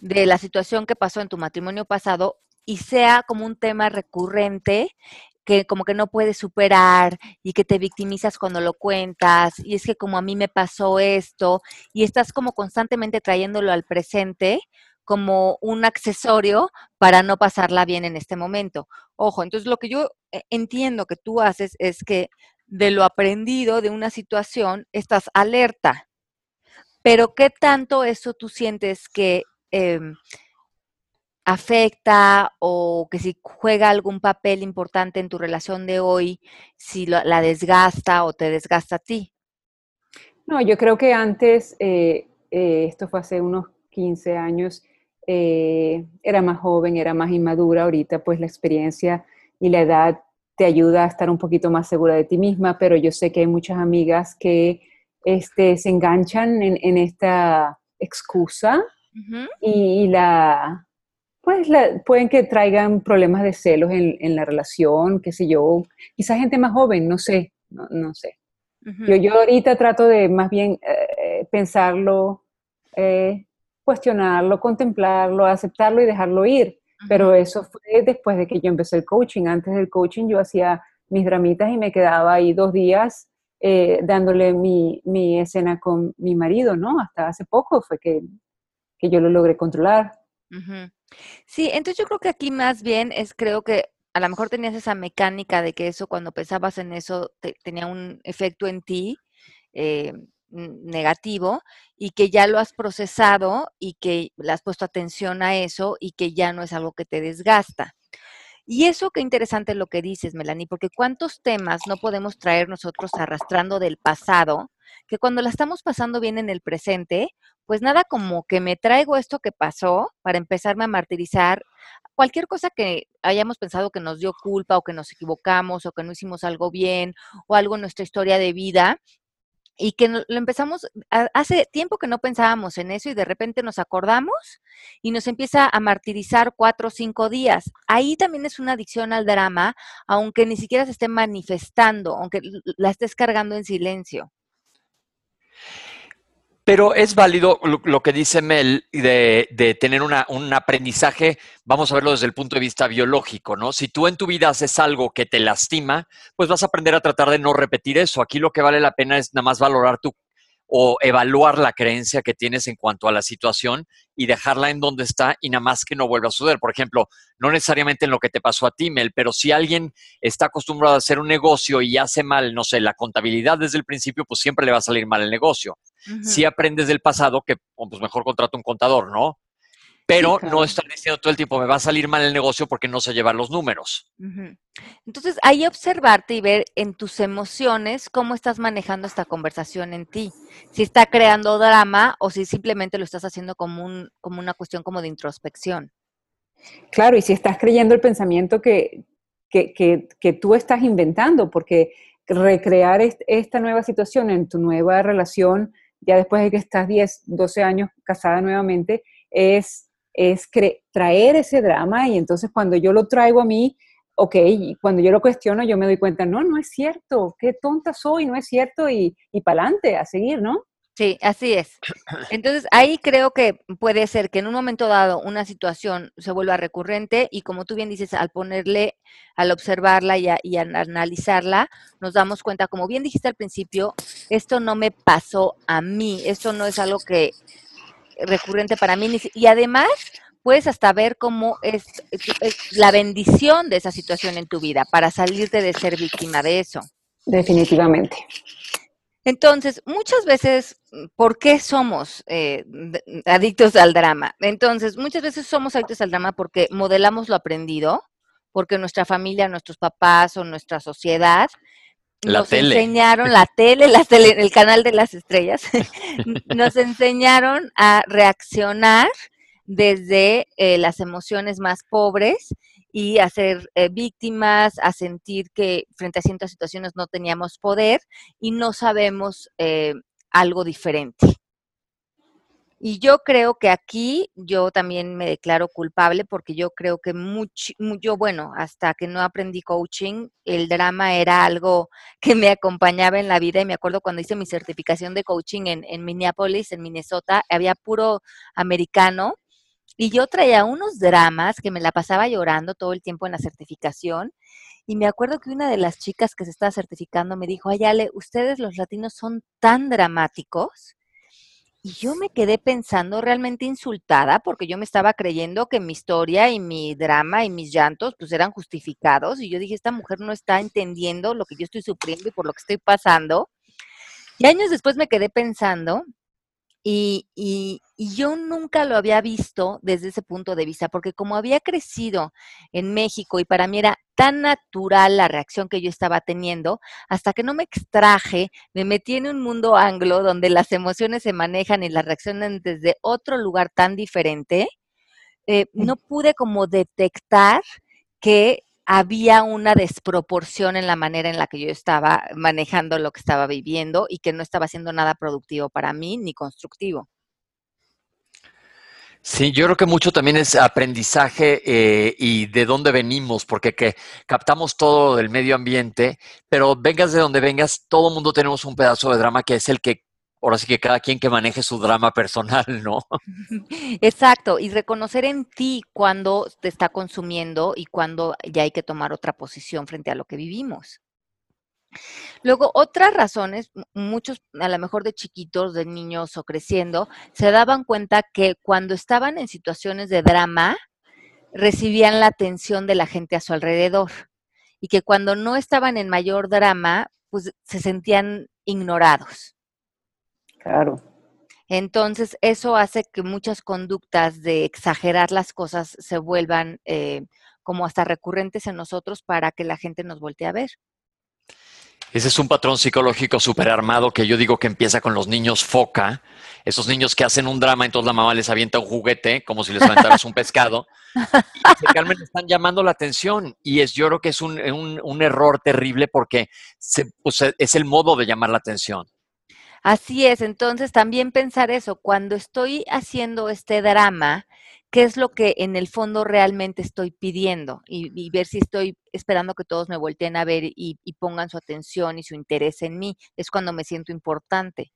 de la situación que pasó en tu matrimonio pasado y sea como un tema recurrente que como que no puedes superar y que te victimizas cuando lo cuentas y es que como a mí me pasó esto y estás como constantemente trayéndolo al presente como un accesorio para no pasarla bien en este momento. Ojo, entonces lo que yo eh, entiendo que tú haces es que de lo aprendido de una situación, estás alerta. Pero ¿qué tanto eso tú sientes que em, afecta o que si juega algún papel importante en tu relación de hoy, si la desgasta o te desgasta a ti? No, yo creo que antes, eh, eh, esto fue hace unos 15 años, eh, era más joven, era más inmadura, ahorita pues la experiencia y la edad te ayuda a estar un poquito más segura de ti misma, pero yo sé que hay muchas amigas que este, se enganchan en, esta excusa y, la, pues pueden que traigan problemas de celos en, la relación, qué sé yo, quizás gente más joven, no sé, no, sé. yo, yo ahorita trato de más bien eh, pensarlo, eh, cuestionarlo, contemplarlo, aceptarlo y dejarlo ir. Pero eso fue después de que yo empecé el coaching. Antes del coaching yo hacía mis dramitas y me quedaba ahí dos días eh, dándole mi, mi, escena con mi marido, ¿no? Hasta hace poco fue que, que yo lo logré controlar. Sí, entonces yo creo que aquí más bien es, creo que a lo mejor tenías esa mecánica de que eso, cuando pensabas en eso, tenía un efecto en ti. Eh, negativo y que ya lo has procesado y que le has puesto atención a eso y que ya no es algo que te desgasta. Y eso qué interesante lo que dices, Melanie, porque cuántos temas no podemos traer nosotros arrastrando del pasado, que cuando la estamos pasando bien en el presente, pues nada como que me traigo esto que pasó para empezarme a martirizar cualquier cosa que hayamos pensado que nos dio culpa o que nos equivocamos o que no hicimos algo bien o algo en nuestra historia de vida y que lo empezamos, hace tiempo que no pensábamos en eso y de repente nos acordamos y nos empieza a martirizar cuatro o cinco días. Ahí también es una adicción al drama, aunque ni siquiera se esté manifestando, aunque la estés cargando en silencio. Pero es válido lo, que dice Mel de, tener un aprendizaje, vamos a verlo desde el punto de vista biológico, ¿no? Si tú en tu vida haces algo que te lastima, pues vas a aprender a tratar de no repetir eso. Aquí lo que vale la pena es nada más valorar tu o evaluar la creencia que tienes en cuanto a la situación y dejarla en donde está y nada más que no vuelva a suceder. Por ejemplo, no necesariamente en lo que te pasó a ti, Mel, pero si alguien está acostumbrado a hacer un negocio y hace mal, no sé, la contabilidad desde el principio, pues siempre le va a salir mal el negocio. Si aprendes del pasado, que pues mejor contrata un contador, ¿no? Pero no estar diciendo todo el tiempo, me va a salir mal el negocio porque no sé llevar los números. Entonces, ahí observarte y ver en tus emociones cómo estás manejando esta conversación en ti. Si está creando drama o si simplemente lo estás haciendo como, un, como una cuestión como de introspección. Claro, y si estás creyendo el pensamiento que, que, tú estás inventando, porque recrear esta nueva situación en tu nueva relación, ya después de que estás 10, 12 años casada nuevamente, es es traer ese drama y entonces cuando yo lo traigo a mí, ok, cuando yo lo cuestiono yo me doy cuenta, no, no es cierto, qué tonta soy, no es cierto y, y para adelante, a seguir, ¿no? Sí, así es. [coughs] Entonces, ahí creo que puede ser que en un momento dado una situación se vuelva recurrente y como tú bien dices, al ponerle, al observarla y, y analizarla, nos damos cuenta, como bien dijiste al principio, esto no me pasó a mí, esto no es algo que recurrente para mí. Y además, puedes hasta ver cómo es, la bendición de esa situación en tu vida para salirte de ser víctima de eso. Definitivamente. Entonces, muchas veces, ¿por qué somos eh, adictos al drama? Entonces, muchas veces somos adictos al drama porque modelamos lo aprendido, porque nuestra familia, nuestros papás o nuestra sociedad nos enseñaron la tele, la tele, el canal de las estrellas, [laughs] nos enseñaron a reaccionar desde eh, las emociones más pobres y a ser eh, víctimas, a sentir que frente a ciertas situaciones no teníamos poder y no sabemos eh, algo diferente. Y yo creo que aquí yo también me declaro culpable porque yo creo que mucho, yo, bueno, hasta que no aprendí coaching, el drama era algo [laughs] que me acompañaba en la vida y me acuerdo cuando hice mi certificación de coaching en, en Minneapolis, en Minnesota, había puro americano y yo traía unos dramas que me la pasaba llorando todo el tiempo en la certificación. Y me acuerdo que una de las chicas que se estaba certificando me dijo, Ayale, ustedes los latinos son tan dramáticos y yo me quedé pensando realmente insultada porque yo me estaba creyendo que mi historia y mi drama y mis llantos pues eran justificados y yo dije, esta mujer no está entendiendo lo que yo estoy sufriendo y por lo que estoy pasando. Y años después me quedé pensando y, y, yo nunca lo había visto desde ese punto de vista, porque como había crecido en México y para mí era tan natural la reacción que yo estaba teniendo, hasta que no me extraje, me metí en un mundo anglo donde las emociones se manejan y las reaccionan desde otro lugar tan diferente, eh, no pude como detectar que había una desproporción en la manera en la que yo estaba manejando lo que estaba viviendo y que no estaba haciendo nada productivo para mí ni constructivo. Sí, yo creo que mucho también es aprendizaje eh, y de dónde venimos, porque que captamos todo del medio ambiente, pero vengas de donde vengas, todo mundo tenemos un pedazo de drama que es el que ahora sí que cada quien que maneje su drama personal, ¿no? [laughs] Exacto, y reconocer en ti cuando te está consumiendo y cuando ya hay que tomar otra posición frente a lo que vivimos. Luego, otras razones, muchos a lo mejor de chiquitos, de niños o creciendo, se daban cuenta que cuando estaban en situaciones de drama, recibían la atención de la gente a su alrededor y que cuando no estaban en mayor drama, pues se sentían ignorados. Claro. Entonces, eso hace que muchas conductas de exagerar las cosas se vuelvan eh, como hasta recurrentes en nosotros para que la gente nos voltee a ver. Ese es un patrón psicológico súper armado que yo digo que empieza con los niños foca, esos niños que hacen un drama, entonces la mamá les avienta un juguete, como si les aventaras un pescado, y se calmen, están llamando la atención. Y es, yo creo que es un, error terrible porque pues, es el modo de llamar la atención. Así es, entonces también pensar eso, cuando estoy haciendo este drama, ¿qué es lo que en el fondo realmente estoy pidiendo? Y, ver si estoy esperando que todos me volteen a ver y, pongan su atención y su interés en mí. Es cuando me siento importante.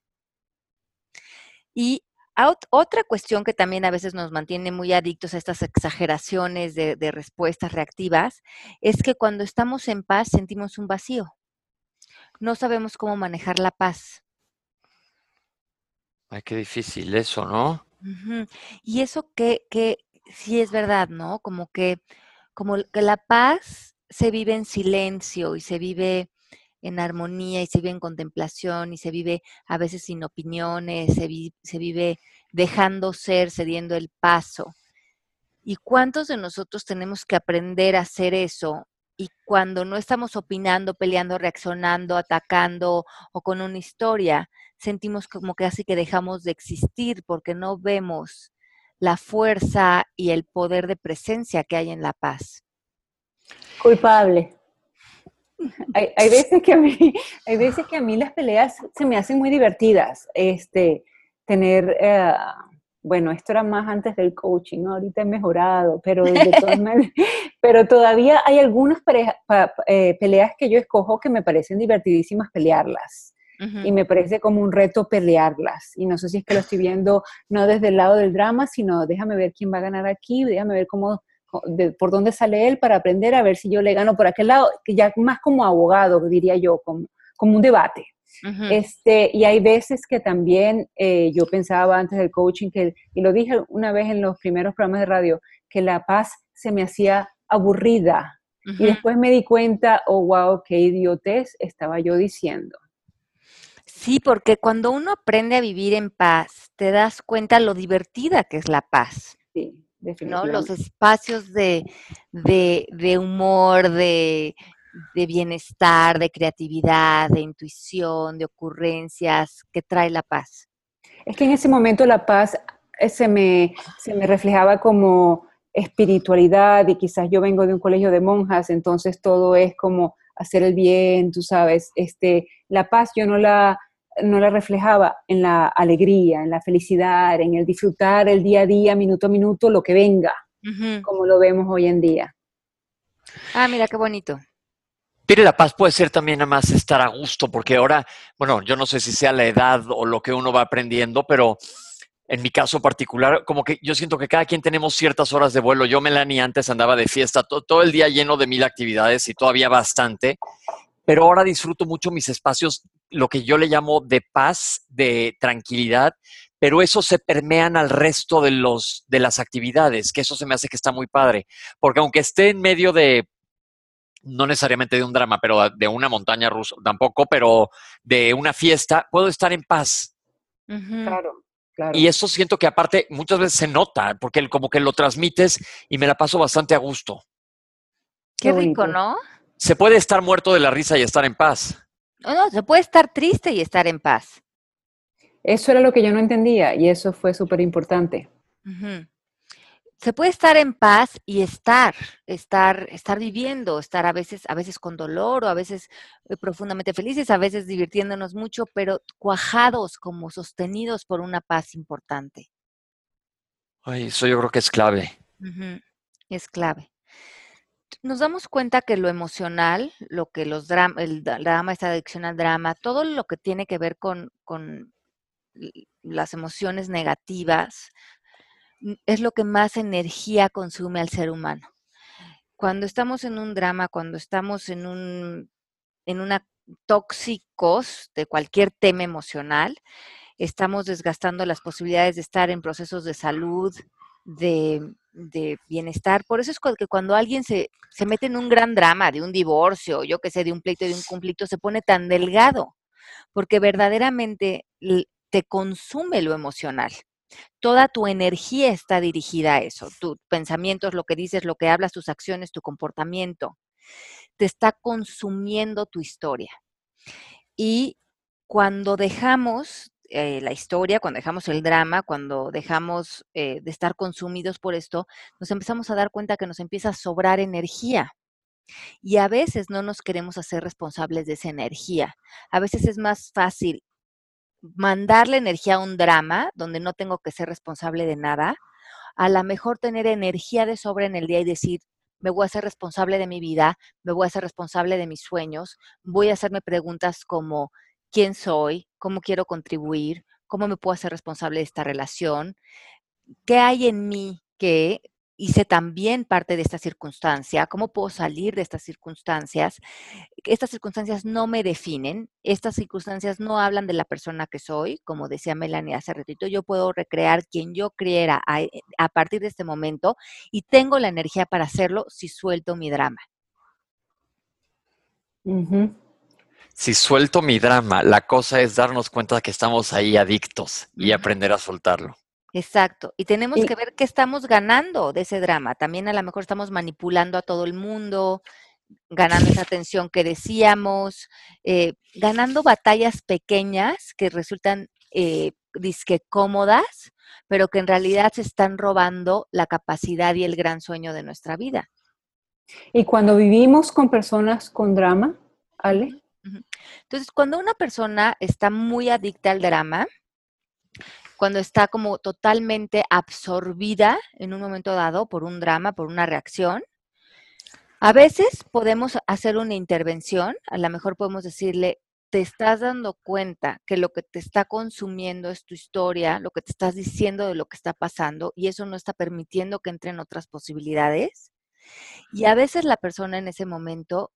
Y otra cuestión que también a veces nos mantiene muy adictos a estas exageraciones de, respuestas reactivas es que cuando estamos en paz sentimos un vacío. No sabemos cómo manejar la paz. Ay, qué difícil eso, ¿no? Y eso que, que sí es verdad, ¿no? Como que, como que la paz se vive en silencio y se vive en armonía y se vive en contemplación y se vive a veces sin opiniones, se, se vive dejando ser, cediendo el paso. ¿Y cuántos de nosotros tenemos que aprender a hacer eso? Y cuando no estamos opinando, peleando, reaccionando, atacando o con una historia, sentimos como que así que dejamos de existir porque no vemos la fuerza y el poder de presencia que hay en la paz. Culpable. [laughs] Hay, veces que a mí, [laughs] hay veces que a mí las peleas se me hacen muy divertidas. Este, tener, eh, bueno, esto era más antes del coaching, ¿no? ahorita he mejorado, pero, [laughs] pero todavía hay algunas eh, peleas que yo escojo que me parecen divertidísimas pelearlas. Y me parece como un reto pelearlas. Y no sé si es que lo estoy viendo no desde el lado del drama, sino déjame ver quién va a ganar aquí, déjame ver cómo por dónde sale él para aprender a ver si yo le gano por aquel lado, que ya más como abogado, diría yo, como, como un debate. este, y hay veces que también eh, yo pensaba antes del coaching, que, y lo dije una vez en los primeros programas de radio, que la paz se me hacía aburrida. Y después me di cuenta, oh, wow, qué idiotez estaba yo diciendo. Sí, porque cuando uno aprende a vivir en paz, te das cuenta lo divertida que es la paz. Sí. ¿no? Los espacios de, humor, de, bienestar, de creatividad, de intuición, de ocurrencias, que trae la paz. Es que en ese momento la paz eh, se me, se me reflejaba como espiritualidad y quizás yo vengo de un colegio de monjas, entonces todo es como hacer el bien, tú sabes, este, la paz yo no la, no la reflejaba en la alegría, en la felicidad, en el disfrutar el día a día, minuto a minuto, lo que venga, como lo vemos hoy en día. Ah, mira qué bonito. Pire la paz puede ser también nada más estar a gusto, porque ahora, bueno, yo no sé si sea la edad o lo que uno va aprendiendo, pero en mi caso particular, como que yo siento que cada quien tenemos ciertas horas de vuelo. Yo, Melanie, antes andaba de fiesta todo el día lleno de mil actividades y todavía bastante pero ahora disfruto mucho mis espacios, lo que yo le llamo de paz, de tranquilidad, pero eso se permean al resto de, los, de las actividades, que eso se me hace que está muy padre, porque aunque esté en medio de, no necesariamente de un drama, pero de una montaña rusa, tampoco, pero de una fiesta, puedo estar en paz. Claro. Claro. Y eso siento que aparte muchas veces se nota, porque como que lo transmites y me la paso bastante a gusto. Qué, rico, ¿no? se puede estar muerto de la risa y estar en paz. No, no, se puede estar triste y estar en paz. Eso era lo que yo no entendía y eso fue súper importante. Se puede estar en paz y estar, estar, estar viviendo, estar a veces, a veces con dolor o a veces eh, profundamente felices, a veces divirtiéndonos mucho, pero cuajados como sostenidos por una paz importante. Ay, eso yo creo que es clave. Es clave nos damos cuenta que lo emocional, lo que los drama, el drama, esta adicción al drama, todo lo que tiene que ver con, con las emociones negativas, es lo que más energía consume al ser humano. Cuando estamos en un drama, cuando estamos en un en una tóxicos de cualquier tema emocional, estamos desgastando las posibilidades de estar en procesos de salud, de de bienestar. Por eso es que cuando alguien se, se mete en un gran drama de un divorcio, yo que sé, de un pleito, de un conflicto, se pone tan delgado, porque verdaderamente te consume lo emocional. Toda tu energía está dirigida a eso, tus pensamientos, lo que dices, lo que hablas, tus acciones, tu comportamiento. Te está consumiendo tu historia. Y cuando dejamos eh, la historia, cuando dejamos el drama, cuando dejamos eh, de estar consumidos por esto, nos empezamos a dar cuenta que nos empieza a sobrar energía. Y a veces no nos queremos hacer responsables de esa energía. A veces es más fácil mandarle energía a un drama donde no tengo que ser responsable de nada, a lo mejor tener energía de sobra en el día y decir, me voy a ser responsable de mi vida, me voy a ser responsable de mis sueños, voy a hacerme preguntas como, quién soy, cómo quiero contribuir, ¿Cómo me puedo hacer responsable de esta relación? ¿Qué hay en mí que hice también parte de esta circunstancia, cómo puedo salir de estas circunstancias. Estas circunstancias no me definen, estas circunstancias no hablan de la persona que soy, como decía Melanie hace ratito, yo puedo recrear quien yo criera a, eh, partir de este momento y tengo la energía para hacerlo si suelto mi drama. Si suelto mi drama, la cosa es darnos cuenta de que estamos ahí adictos y aprender a soltarlo. Exacto. Y tenemos que ver qué estamos ganando de ese drama. También a lo mejor estamos manipulando a todo el mundo, ganando esa atención que decíamos, eh, ganando batallas pequeñas que resultan eh, disque cómodas, pero que en realidad se están robando la capacidad y el gran sueño de nuestra vida. Y cuando vivimos con personas con drama, Ale. Entonces, cuando una persona está muy adicta al drama, cuando está como totalmente absorbida en un momento dado por un drama, por una reacción. A veces podemos hacer una intervención, a lo mejor podemos decirle, te estás dando cuenta que lo que te está consumiendo es tu historia, lo que te estás diciendo de lo que está pasando y eso no está permitiendo que entren otras posibilidades. Y a veces la persona en ese momento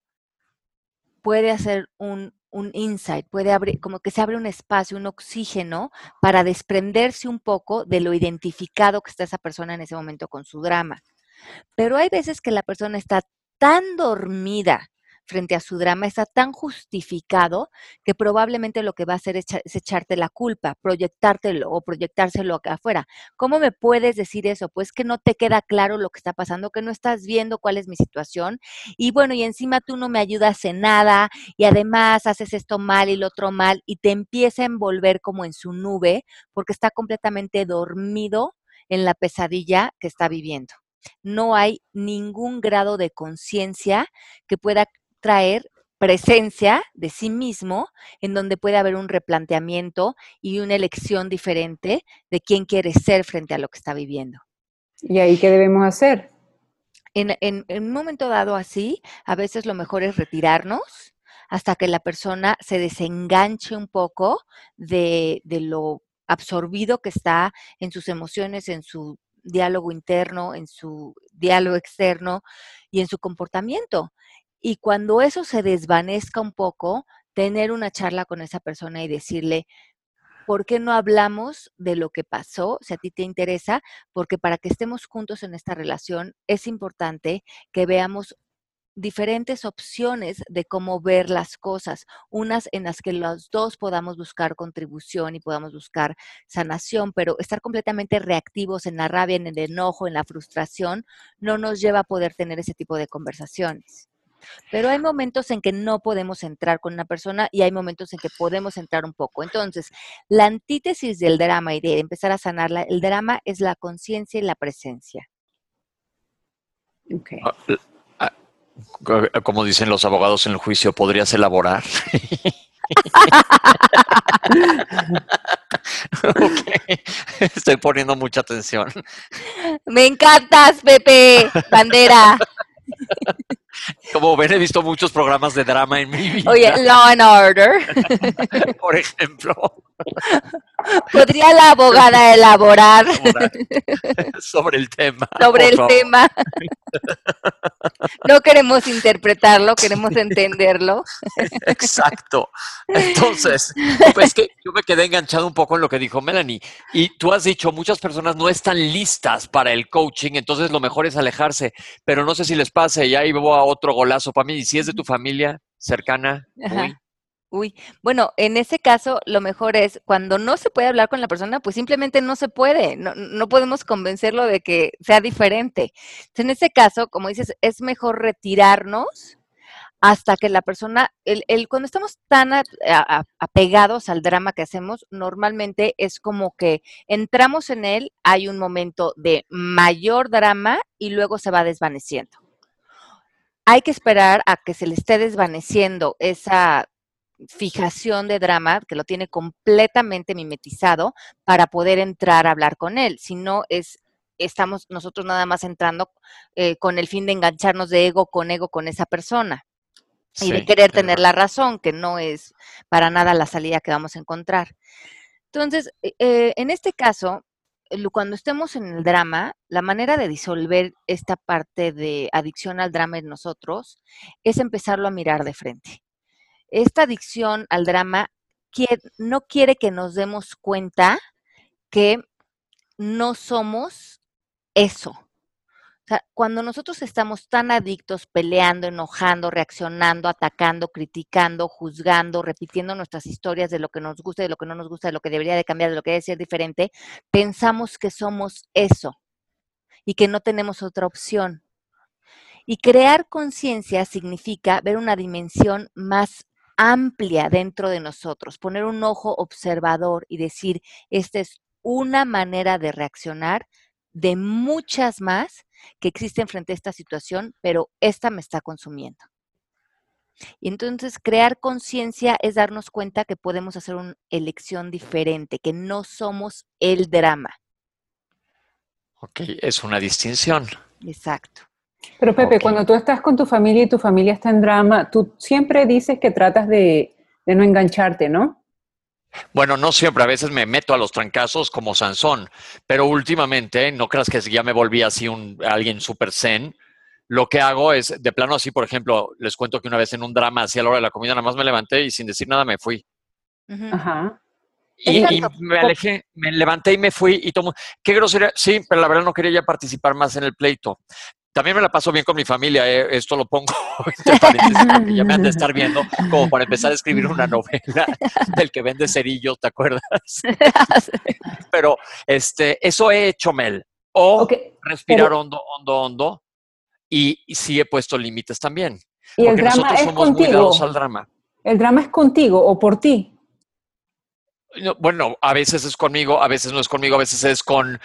puede hacer un, un insight, puede abrir, como que se abre un espacio, un oxígeno para desprenderse un poco de lo identificado que está esa persona en ese momento con su drama. Pero hay veces que la persona está tan dormida frente a su drama está tan justificado que probablemente lo que va a hacer es, echarte la culpa, proyectártelo o proyectárselo acá afuera. ¿Cómo me puedes decir eso? Pues que no te queda claro lo que está pasando, que no estás viendo cuál es mi situación y bueno, y encima tú no me ayudas en nada y además haces esto mal y lo otro mal y te empieza a envolver como en su nube porque está completamente dormido en la pesadilla que está viviendo no hay ningún grado de conciencia que pueda traer presencia de sí mismo en donde puede haber un replanteamiento y una elección diferente de quién quiere ser frente a lo que está viviendo. ¿Y ahí qué debemos hacer? En, un momento dado así, a veces lo mejor es retirarnos hasta que la persona se desenganche un poco de, de lo absorbido que está en sus emociones, en su diálogo interno, en su diálogo externo y en su comportamiento. Y cuando eso se desvanezca un poco, tener una charla con esa persona y decirle, ¿por qué no hablamos de lo que pasó? Si a ti te interesa, porque para que estemos juntos en esta relación es importante que veamos diferentes opciones de cómo ver las cosas, unas en las que los dos podamos buscar contribución y podamos buscar sanación, pero estar completamente reactivos en la rabia, en el enojo, en la frustración, no nos lleva a poder tener ese tipo de conversaciones. Pero hay momentos en que no podemos entrar con una persona y hay momentos en que podemos entrar un poco. Entonces, la antítesis del drama y de empezar a sanarla, el drama es la conciencia y la presencia. Okay. Ah, ah, como dicen los abogados en el juicio, ¿podrías elaborar? [laughs] [laughs] Estoy poniendo mucha atención. Me encantas, Pepe, bandera. [laughs] [laughs] Como ven, he visto muchos programas de drama en mi vida. Oye, Law and Order. [laughs] Por ejemplo. [laughs] ¿Podría la abogada elaborar? Sobre el tema. Sobre el tema. No queremos interpretarlo, queremos entenderlo. Exacto. Entonces, pues que yo me quedé enganchado un poco en lo que dijo Melanie. Y tú has dicho, muchas personas no están listas para el coaching, entonces lo mejor es alejarse. Pero no sé si les pase, y ahí voy a otro golazo para mí. Y si es de tu familia cercana, uy, Uy, bueno, en ese caso lo mejor es cuando no se puede hablar con la persona, pues simplemente no se puede, no, no podemos convencerlo de que sea diferente. en ese caso, como dices, es mejor retirarnos hasta que la persona, el, el cuando estamos tan apegados al drama que hacemos, normalmente es como que entramos en él, hay un momento de mayor drama y luego se va desvaneciendo. Hay que esperar a que se le esté desvaneciendo esa fijación de drama, que lo tiene completamente mimetizado para poder entrar a hablar con él. Si no, es, estamos nosotros nada más entrando eh, con el fin de engancharnos de ego con ego con esa persona. y de querer tener la razón, que no es para nada la salida que vamos a encontrar. Entonces, eh, eh, en este caso, cuando estemos en el drama, la manera de disolver esta parte de adicción al drama en nosotros es empezarlo a mirar de frente. Esta adicción al drama no quiere que nos demos cuenta que no somos eso. O sea, cuando nosotros estamos tan adictos, peleando, enojando, reaccionando, atacando, criticando, juzgando, repitiendo nuestras historias de lo que nos gusta, de lo que no nos gusta, de lo que debería de cambiar, de lo que debe ser diferente, pensamos que somos eso y que no tenemos otra opción. Y crear conciencia significa ver una dimensión más amplia dentro de nosotros, poner un ojo observador y decir, esta es una manera de reaccionar de muchas más que existen frente a esta situación, pero esta me está consumiendo. Y entonces crear conciencia es darnos cuenta que podemos hacer una elección diferente, que no somos el drama. Ok, es una distinción. Exacto. Pero Pepe, cuando tú estás con tu familia y tu familia está en drama, tú siempre dices que tratas de, de no engancharte, ¿no? Bueno, no siempre, a veces me meto a los trancazos como Sansón, pero últimamente, no creas que ya me volví así un alguien súper zen, lo que hago es, de plano así, por ejemplo, les cuento que una vez en un drama, así a la hora de la comida, nada más me levanté y sin decir nada me fui. Ajá. Y, me alejé, me levanté y me fui y tomo. Qué grosería. Sí, pero la verdad no quería ya participar más en el pleito. También me la paso bien con mi familia, eh, esto lo pongo [laughs] entre paréntesis porque ya me han de estar viendo como para empezar a escribir una novela [laughs] del que vende cerillos, ¿te acuerdas? [laughs] Pero este, eso he hecho, Mel. O respirar hondo, hondo, hondo. Y, sí he puesto límites también. Y el drama nosotros es somos contigo. al drama. ¿El drama es contigo o por ti? bueno, a veces es conmigo, a veces no es conmigo, a veces es con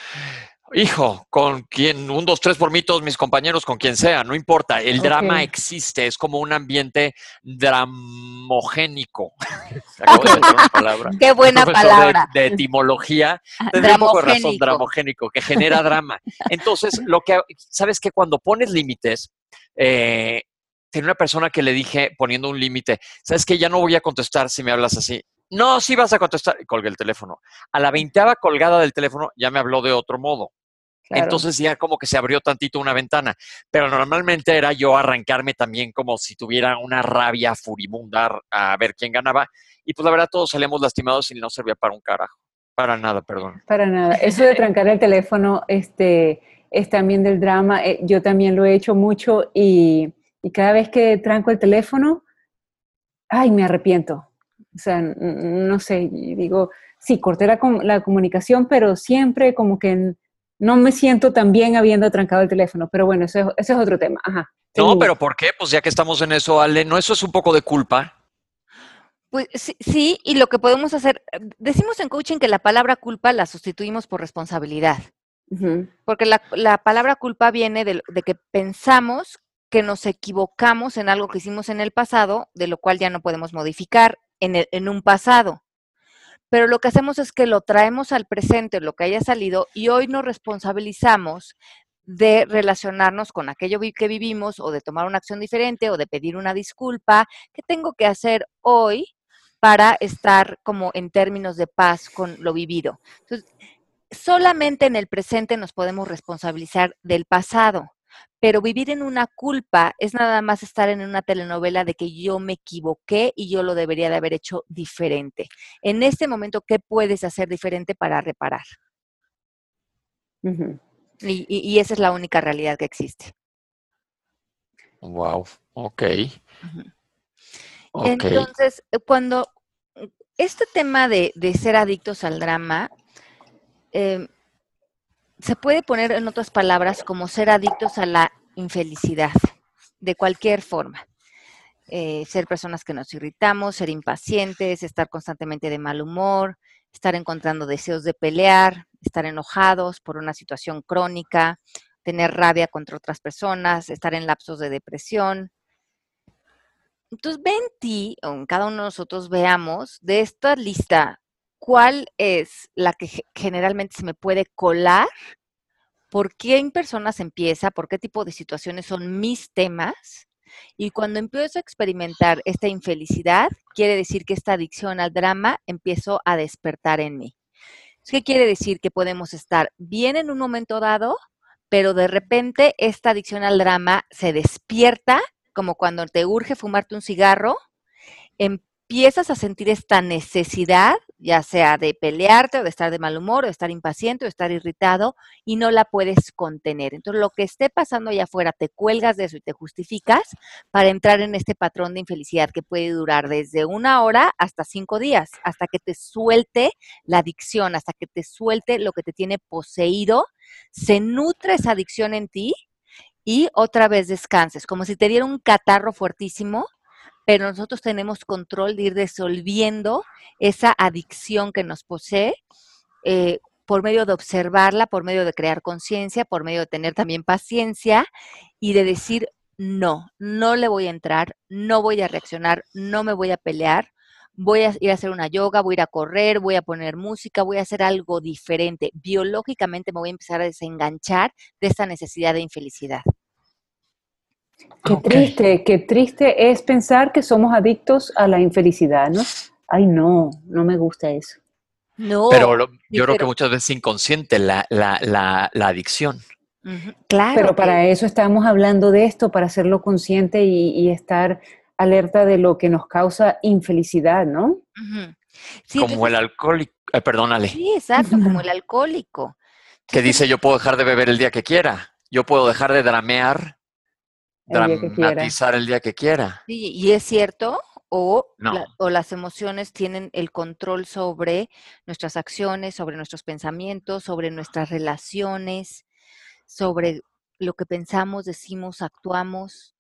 Hijo, con quien, un, dos, tres por mí, todos mis compañeros, con quien sea, no importa. El drama existe, es como un ambiente dramogénico. [laughs] Qué buena palabra. De, etimología, razón, dramogénico, que genera drama. Entonces, lo que, sabes que cuando pones límites, eh, tenía una persona que le dije, poniendo un límite, sabes que ya no voy a contestar si me hablas así. No, sí vas a contestar. Y colgué el teléfono. A la veinteava colgada del teléfono ya me habló de otro modo. Entonces ya como que se abrió tantito una ventana. Pero normalmente era yo arrancarme también como si tuviera una rabia furibunda a ver quién ganaba. Y pues la verdad todos salíamos lastimados y no servía para un carajo. Para nada, perdón. Para nada. Eso de trancar el teléfono este, es también del drama. Eh, yo también lo he hecho mucho y, y cada vez que tranco el teléfono, ay, me arrepiento. O sea, no sé, digo, sí, corté la, la comunicación, pero siempre como que no me siento tan bien habiendo trancado el teléfono, pero bueno, ese, es otro tema. Ajá. No, pero ¿por qué? Pues ya que estamos en eso, Ale, ¿no eso es un poco de culpa? Pues sí, y lo que podemos hacer, decimos en coaching que la palabra culpa la sustituimos por responsabilidad, porque la, palabra culpa viene de, que pensamos que nos equivocamos en algo que hicimos en el pasado, de lo cual ya no podemos modificar en, en un pasado pero lo que hacemos es que lo traemos al presente, lo que haya salido, y hoy nos responsabilizamos de relacionarnos con aquello que vivimos o de tomar una acción diferente o de pedir una disculpa. ¿Qué tengo que hacer hoy para estar como en términos de paz con lo vivido? Entonces, solamente en el presente nos podemos responsabilizar del pasado. Pero vivir en una culpa es nada más estar en una telenovela de que yo me equivoqué y yo lo debería de haber hecho diferente. En este momento, ¿qué puedes hacer diferente para reparar? y, esa es la única realidad que existe. Wow, ok. Entonces, cuando este tema de, ser adictos al drama, eh, se puede poner en otras palabras como ser adictos a la infelicidad, de cualquier forma. Eh, ser personas que nos irritamos, ser impacientes, estar constantemente de mal humor, estar encontrando deseos de pelear, estar enojados por una situación crónica, tener rabia contra otras personas, estar en lapsos de depresión. Entonces, ven ti, o en cada uno de nosotros veamos de esta lista cuál es la que generalmente se me puede colar, por qué en personas empieza, por qué tipo de situaciones son mis temas. Y cuando empiezo a experimentar esta infelicidad, quiere decir que esta adicción al drama empiezo a despertar en mí. ¿Qué quiere decir? Que podemos estar bien en un momento dado, pero de repente esta adicción al drama se despierta, como cuando te urge fumarte un cigarro, empiezas a sentir esta necesidad, ya sea de pelearte o de estar de mal humor o de estar impaciente o de estar irritado y no la puedes contener. Entonces, lo que esté pasando allá afuera, te cuelgas de eso y te justificas para entrar en este patrón de infelicidad que puede durar desde una hora hasta cinco días, hasta que te suelte la adicción, hasta que te suelte lo que te tiene poseído, se nutre esa adicción en ti y otra vez descanses, como si te diera un catarro fuertísimo pero nosotros tenemos control de ir disolviendo esa adicción que nos posee eh, por medio de observarla, por medio de crear conciencia, por medio de tener también paciencia y de decir, no, no le voy a entrar, no voy a reaccionar, no me voy a pelear, voy a ir a hacer una yoga, voy a ir a correr, voy a poner música, voy a hacer algo diferente. Biológicamente me voy a empezar a desenganchar de esta necesidad de infelicidad. Qué triste, qué triste es pensar que somos adictos a la infelicidad, ¿no? Ay, no, no me gusta eso. No. Pero yo creo que muchas veces es inconsciente la, adicción. Claro. Pero para eso estamos hablando de esto, para hacerlo consciente y, estar alerta de lo que nos causa infelicidad, ¿no? como el alcohólico, eh, perdónale. Sí, exacto, como el alcohólico. Que dice yo puedo dejar de beber el día que quiera, yo puedo dejar de dramear dramatizar el día que quiera. Sí, y es cierto, o, o, las emociones tienen el control sobre nuestras acciones, sobre nuestros pensamientos, sobre nuestras relaciones, sobre lo que pensamos, decimos, actuamos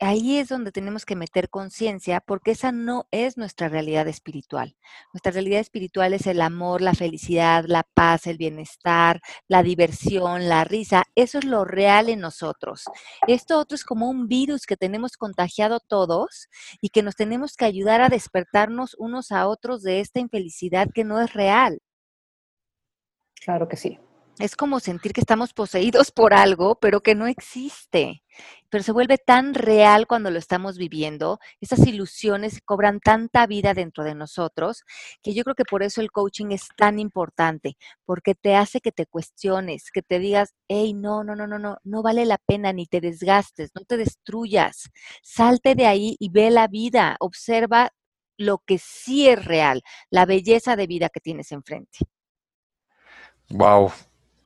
ahí es donde tenemos que meter conciencia porque esa no es nuestra realidad espiritual. Nuestra realidad espiritual es el amor, la felicidad, la paz, el bienestar, la diversión, la risa. Eso es lo real en nosotros. Esto otro es como un virus que tenemos contagiado todos y que nos tenemos que ayudar a despertarnos unos a otros de esta infelicidad que no es real. Claro que sí. Es como sentir que estamos poseídos por algo, pero que no existe. Pero se vuelve tan real cuando lo estamos viviendo. Esas ilusiones cobran tanta vida dentro de nosotros que yo creo que por eso el coaching es tan importante, porque te hace que te cuestiones, que te digas, hey, no, no, no, no, no, no vale la pena, ni te desgastes, no te destruyas. Salte de ahí y ve la vida, observa lo que sí es real, la belleza de vida que tienes enfrente. Wow,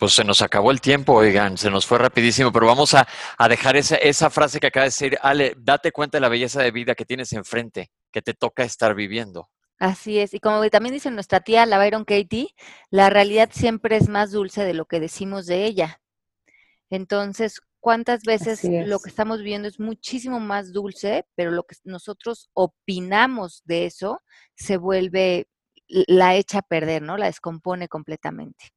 pues se nos acabó el tiempo, oigan, se nos fue rapidísimo, pero vamos a, dejar esa, esa, frase que acaba de decir, Ale, date cuenta de la belleza de vida que tienes enfrente, que te toca estar viviendo. Así es, y como también dice nuestra tía, la Byron Katie, la realidad siempre es más dulce de lo que decimos de ella. Entonces, ¿cuántas veces lo que estamos viendo es muchísimo más dulce, pero lo que nosotros opinamos de eso se vuelve, la echa a perder, ¿no? La descompone completamente.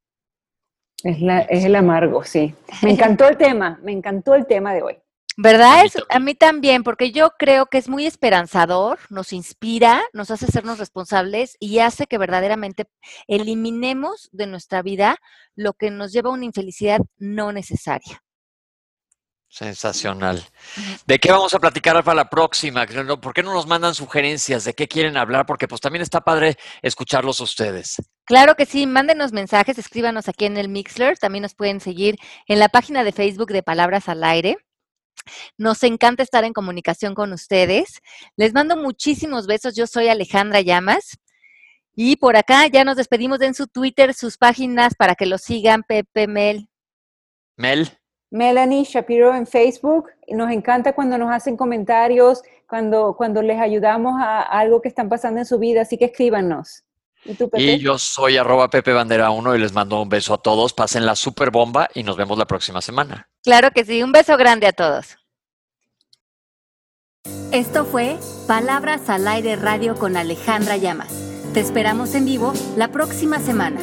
Es, la, es el amargo, sí. Me encantó el tema, me encantó el tema de hoy. ¿Verdad? A mí, también, porque yo creo que es muy esperanzador, nos inspira, nos hace sernos responsables y hace que verdaderamente eliminemos de nuestra vida lo que nos lleva a una infelicidad no necesaria. Sensacional. ¿De qué vamos a platicar para la próxima? ¿Por qué no nos mandan sugerencias? ¿De qué quieren hablar? Porque pues también está padre escucharlos a ustedes. Claro que sí, mándenos mensajes, escríbanos aquí en el Mixler. También nos pueden seguir en la página de Facebook de Palabras al Aire. Nos encanta estar en comunicación con ustedes. Les mando muchísimos besos. Yo soy Alejandra Llamas. Y por acá ya nos despedimos. Den su Twitter, sus páginas para que lo sigan, Pepe Mel. Mel. Melanie Shapiro en Facebook. Nos encanta cuando nos hacen comentarios, cuando, cuando les ayudamos a algo que están pasando en su vida, así que escríbanos. ¿Y, tú, Pepe? y yo soy arroba Pepe Bandera 1 y les mando un beso a todos. Pasen la super bomba y nos vemos la próxima semana. Claro que sí, un beso grande a todos. Esto fue Palabras al Aire Radio con Alejandra Llamas. Te esperamos en vivo la próxima semana.